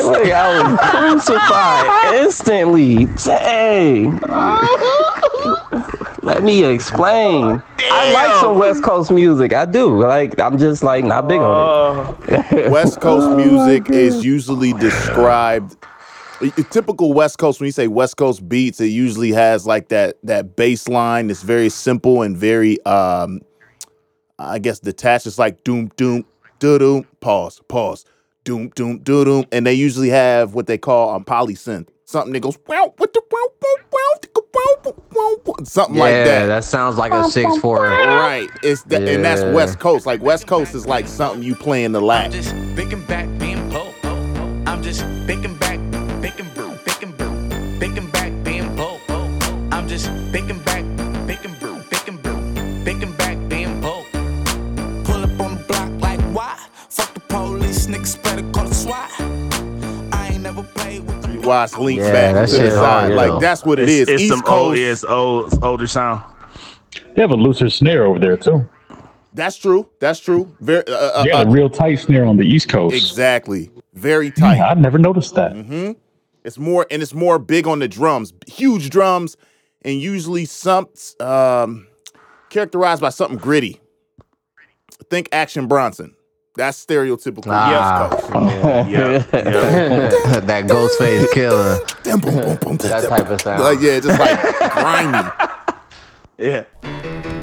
like I was crucified instantly. Dang. [laughs] Let me explain. I like some West Coast music. I do. Like I'm just like not big on it. [laughs] West Coast music oh is usually described. A Typical West Coast. When you say West Coast beats, it usually has like that that bass line. It's very simple and very, um, I guess, detached. It's like doom doom doo doom. Pause. Pause. Doom doom doo doom. And they usually have what they call um polysynth. Something that goes wow with the wow wow wow ticka, wow, wow, wow, wow," something Yeah, like that. Yeah, that sounds like a six four. Right. It's that, and that's West Coast. Like West Coast is like something you play in the lap. Just thinking back, being poor. I'm I'm just thinking back, just thinking back, thinking, thinking, thinking back, being broke. Pull up on the block like why? Fuck the police, niggas better call the SWAT. I ain't never played with the Watch link Yeah, back that to the side. hard, like yo. that's what it It's, is. it's East some Coast. old, it's old, older sound. They have a looser snare over there too. That's true. That's true. Very uh, uh, Yeah, uh, a real tight snare on the East Coast. exactly. Very tight. Yeah, I've never noticed that. Mm-hmm. It's more and it's more big on the drums, huge drums, and usually some um, characterized by something gritty. Think Action Bronson. That's stereotypical Ah. East Coast. Yeah, yeah. [laughs] that Ghostface Killah. Dum, boom, boom, boom, That type of sound. Like yeah, just like [laughs] grimy. yeah.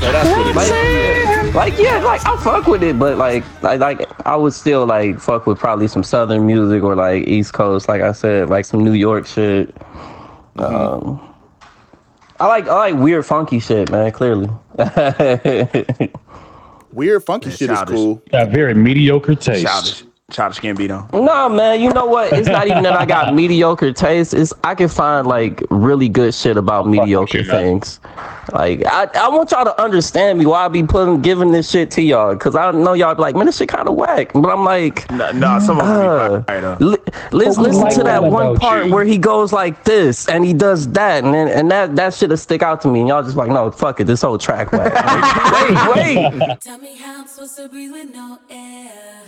So that's what it is. Like, like yeah, like I fuck with it, but like, like, like I would still like fuck with probably some southern music or like East Coast, like I said, like some New York shit. Um, I like I like weird funky shit, man. Clearly, [laughs] Weird funky shit is cool. Got very mediocre taste. Childish, childish Gambino. no, man. You know what? It's not even that I got [laughs] mediocre taste. It's I can find like really good shit about mediocre things. Like I, I want y'all to understand me why I be putting giving this shit to y'all because I know y'all be like, man, this shit kind of whack. But I'm like, No, no some of them Uh, be fire though. Li- let's What listen like to that that one part you? where he goes like this and he does that and then, and that that shit'll stick out to me and y'all just like no fuck it this whole track whack. [laughs] wait wait Tell me how I'm supposed to breathe with no air.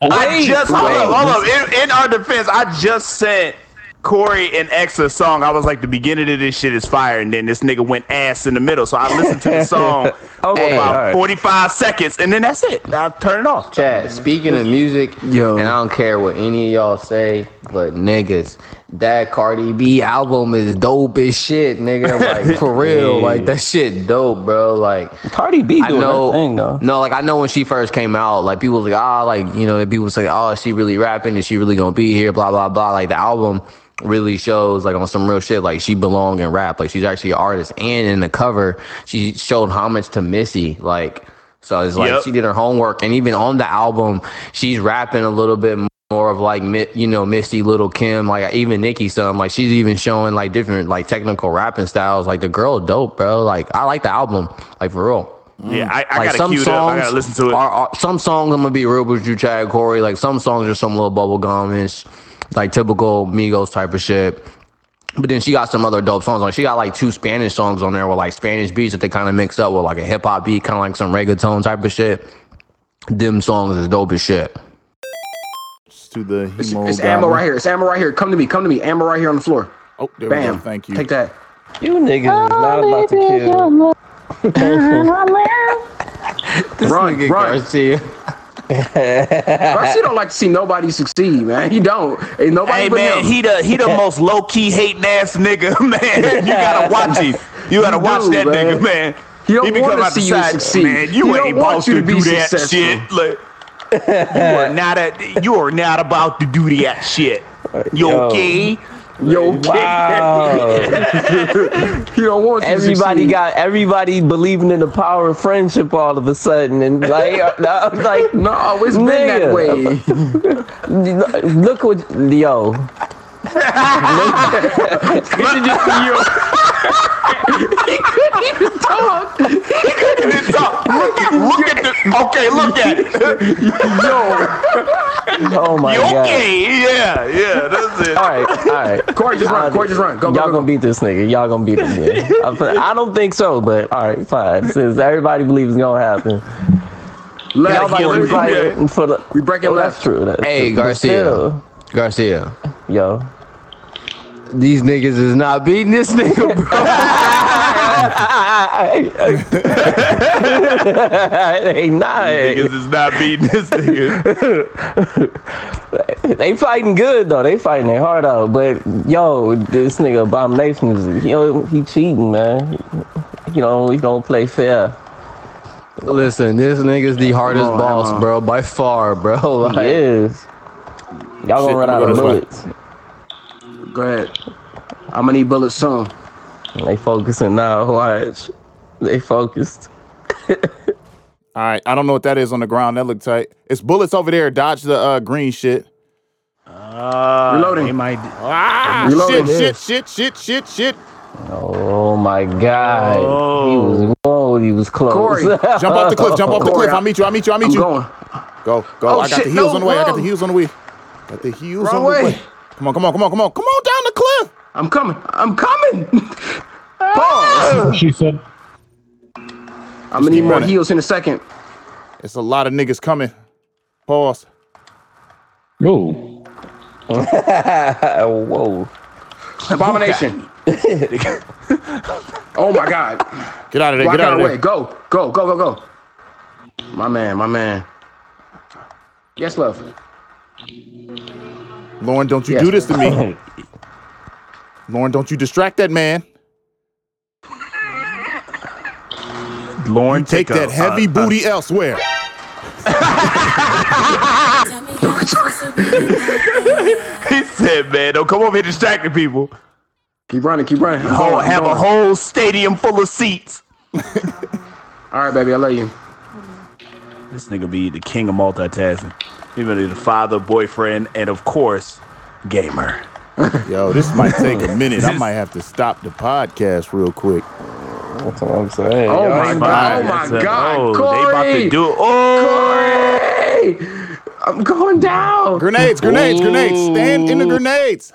I wait, just hold wait. up, hold up. In, in our defense, I just sent Corey and X a song. I was like, the beginning of this shit is fire, and then this nigga went ass in the middle. So I listened to the [laughs] song for Okay, about alright. 45 seconds, and then that's it. I turn it off. Chat, speaking of music, Yo. and I don't care what any of y'all say, but niggas, that Cardi B album is dope as shit, nigga. [laughs] Like for real, like that shit dope, bro. Like Cardi B doing know, her thing though. no, like I know when she first came out, like people was like, ah, like you know, people say, oh, is she really rapping? Is she really gonna be here? Blah blah blah. Like the album really shows like on some real shit, like she belong in rap. Like she's actually an artist, and in the cover, she showed homage to Missy, like. So it's like Yep. she did her homework, and even on the album, she's rapping a little bit more of like you know Missy, Lil Kim, like even Nicki, some like she's even showing like different like technical rapping styles. Like the girl, dope, bro. Like I like the album, like for real. Yeah, I, I Like gotta queue it up. I gotta listen to it. Are, are- some songs I'm gonna be real with you, Chad Corey. Like some songs are some little bubblegumish, like typical Migos type of shit. But then she got some other dope songs. Like she got like two Spanish songs on there with like Spanish beats that they kind of mix up with like a hip hop beat, kind of like some reggaeton type of shit. Them songs is dope as shit. To the It's, Hemo it's ammo right here. It's ammo right here. Come to me. Come to me. Ammo right here on the floor. Oh, there we Bam. go. Thank you. Take that. You niggas is not about to kill. [laughs] Run, run. Garcia. Garcia don't like to see nobody succeed, man. He don't. Ain't nobody Hey but man, him. he the he the most low key hating ass nigga, [laughs] man. You gotta watch him. You gotta You watch do, that man. nigga, man. He don't be wanna coming out the see you succeed. Man, you He don't ain't want about to to be do that successful. shit. Like, you are not a, you are not about to do that shit. You Yo. okay? Yo, Wow. he [laughs] don't want you to Everybody got everybody believing in the power of friendship all of a sudden, and like, [laughs] I was like, No, it's been that way. [laughs] look what yo. It's up. Look at, look at the, okay, look at it. Yo. Oh my You god. okay? Yeah, yeah, that's it. All right, all right. Corey, just run. Corey, just run. Go, go, Y'all go, gonna beat this nigga. Y'all gonna beat him. Yeah. I'm fin- I don't think so, but all right, fine. Since everybody believes it's gonna happen, Left. y'all about heal to him. fight Yeah. for the. We breaking Oh, left. that's true. That's Hey, true. Garcia. Garcia. Yo. These niggas is not beating this nigga, bro. [laughs] they not. Niggas is not beating this nigga. [laughs] They fighting good though. They fighting their heart out. But yo, this nigga Abomination is you know he cheating, man. You know he don't play fair. Listen, this nigga's the hardest on, boss, bro, by far, bro. [laughs] He is. Y'all gonna run out of gonna bullets. Go ahead. I'm gonna need bullets soon. They focusing now. Watch. They focused. [laughs] All right, I don't know what that is on the ground. That look tight. It's bullets over there. Dodge the uh, green shit. Uh, Reloading. They might. Ah, Reloading. shit, shit, shit, shit, shit, shit. Oh my God. He was whoa. He was close. Corey, [laughs] Jump off the cliff. Jump off the Corey, cliff. I'll meet you. I'll meet you. I'll meet I'm you. going. Go, go. Oh, I got shit, the heals no, on the way. I got the heals on the way. Got the heals Wrong on the way. way. Come on, come on, come on, come on, come on down the cliff. I'm coming. I'm coming. [laughs] Pause. She said, I'm gonna need more running. heals in a second. It's a lot of niggas coming. Pause. "Ooh, [laughs] whoa. Abomination. [laughs] oh my God. Get out of there. Block Get out out of of the way. there. Go. Go. Go. Go. Go. My man. My man. Yes, love. Lauren, don't you Yes. do this to me. [laughs] Oh. Lauren, don't you distract that man. Lauren, Take a- that heavy a- a- booty elsewhere. Tell me how I'm supposed to be with no he said, "Man, don't come over here distracting people. Keep running. Keep running. I'm Whole, going, have a whole stadium full of seats." All right, baby. I love you. This nigga be the king of multitasking. He be the father, boyfriend, and of course, gamer. [laughs] Yo, this might take a minute. I [laughs] might have to stop the podcast real quick. That's what I'm saying. Oh my God. Oh my That's a- God, Oh, they about to do it. Oh, Corey! I'm going down. Grenades, grenades, grenades. Stand in the grenades.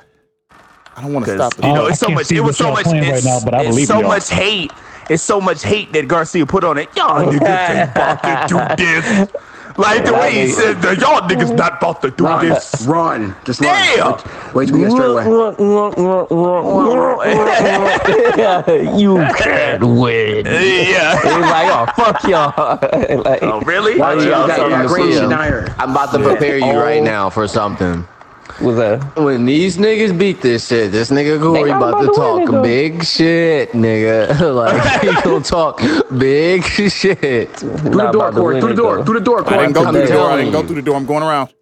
I don't want to stop you know Oh, it's so much. It was so much. playing right It's, now, but I it's believe so y'all. much hate. It's so much hate that Garcia put on it. Y'all niggas ain't about to do this. Like the way he said, that y'all niggas not about to do Run. this. Run. Just Damn. run. Wait, wait till we get straight away. [laughs] you can't win. Yeah. He's like, oh fuck y'all. [laughs] like, Oh, really? Why You y'all got something that to green see 'em. Schneider. I'm about to prepare you right oh. now for something. What's that? When these niggas beat this shit, this nigga Corey Nigga, about to about to talk nigga. big shit, nigga. [laughs] like he [laughs] gonna talk big [laughs] shit. Through the door, Corey. Through the door. Through the door, I Corey. didn't go through the door. I didn't go through the door. I'm going around.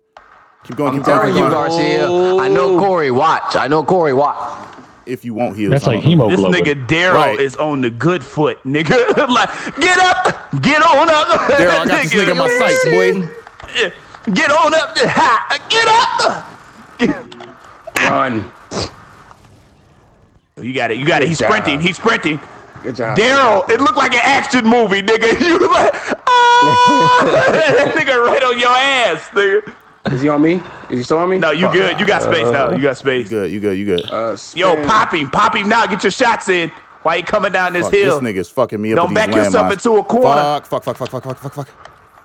Keep going. Keep going. you, Garcia. I know Corey. Watch. I know Corey. Watch. If you won't heal, that's like hemoglobin. This nigga Daryl Right. is on the good foot, nigga. like, get up, get on up. Daryl, I got this nigga in my sights, boy. Get on up, ha, get up. Run. Oh, you got it. You got it. He's Good sprinting. He's sprinting. Good job. Daryl, it looked like an action movie, nigga. [laughs] You were like, ah, that [laughs] nigga right on your ass, nigga. Is he on me? Is he still on me? No, you good. You got space now. You got space. Good, you good, you good. Uh, Yo, pop him, pop him now. Get your shots in. Why you coming down this Fuck, hill? This nigga's fucking me up. Don't back yourself landmines. into a corner. Fuck, fuck, fuck, fuck, fuck, fuck, fuck, fuck.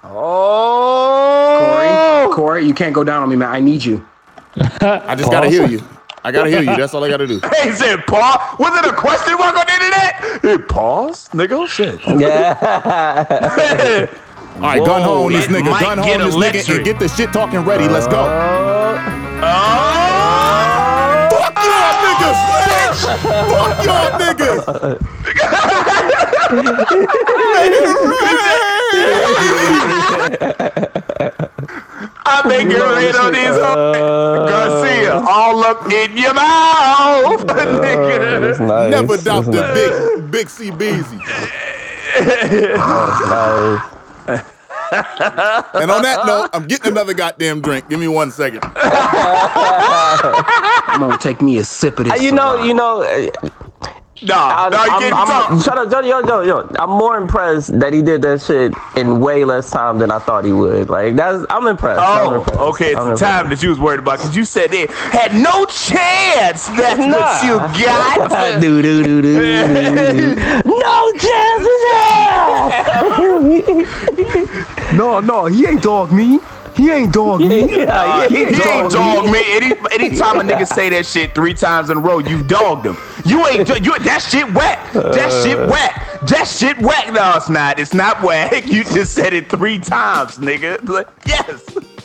Oh, Corey, Corey, you can't go down on me, man. I need you. I just gotta heal you. I gotta heal you. That's all I gotta do. He said, "Pause." Was it a question mark on the internet? Hey, pause, nigga. Shit. [laughs] Yeah. [laughs] All right, gun Whoa, home this nigga. Gun get home this nigga and get the shit talking ready. Let's go. Oh, Fuck y'all uh, niggas, [laughs] bitch. Fuck y'all niggas. I make it rain on these hoes. Garcia, all up in your mouth, uh, [laughs] nigga. Nice. Never doubt the nice. big, big C Beezy. Nice. [laughs] And on that note, I'm getting another goddamn drink. Give me one second. I'm gonna take me a sip of this. Uh, you know, you know. Nah, nah, I'm, I'm, shut up, yo, yo, yo. I'm more impressed that he did that shit in way less time than I thought he would. Like that's, I'm impressed. I'm Oh, impressed. okay. It's I'm the impressed. time that you was worried about because you said they had no chance. That's what you got. [laughs] do do do do do. [laughs] No chance. [laughs] No, no, he ain't dog me. He ain't dog me. [laughs] yeah, uh, He yeah. ain't dog me. Any anytime a nigga [laughs] say that shit three times in a row, you dogged him. You ain't you that shit whack. That shit whack. That shit whack. No, it's not. It's not whack. [laughs] You just said it three times, nigga. Like, Yes.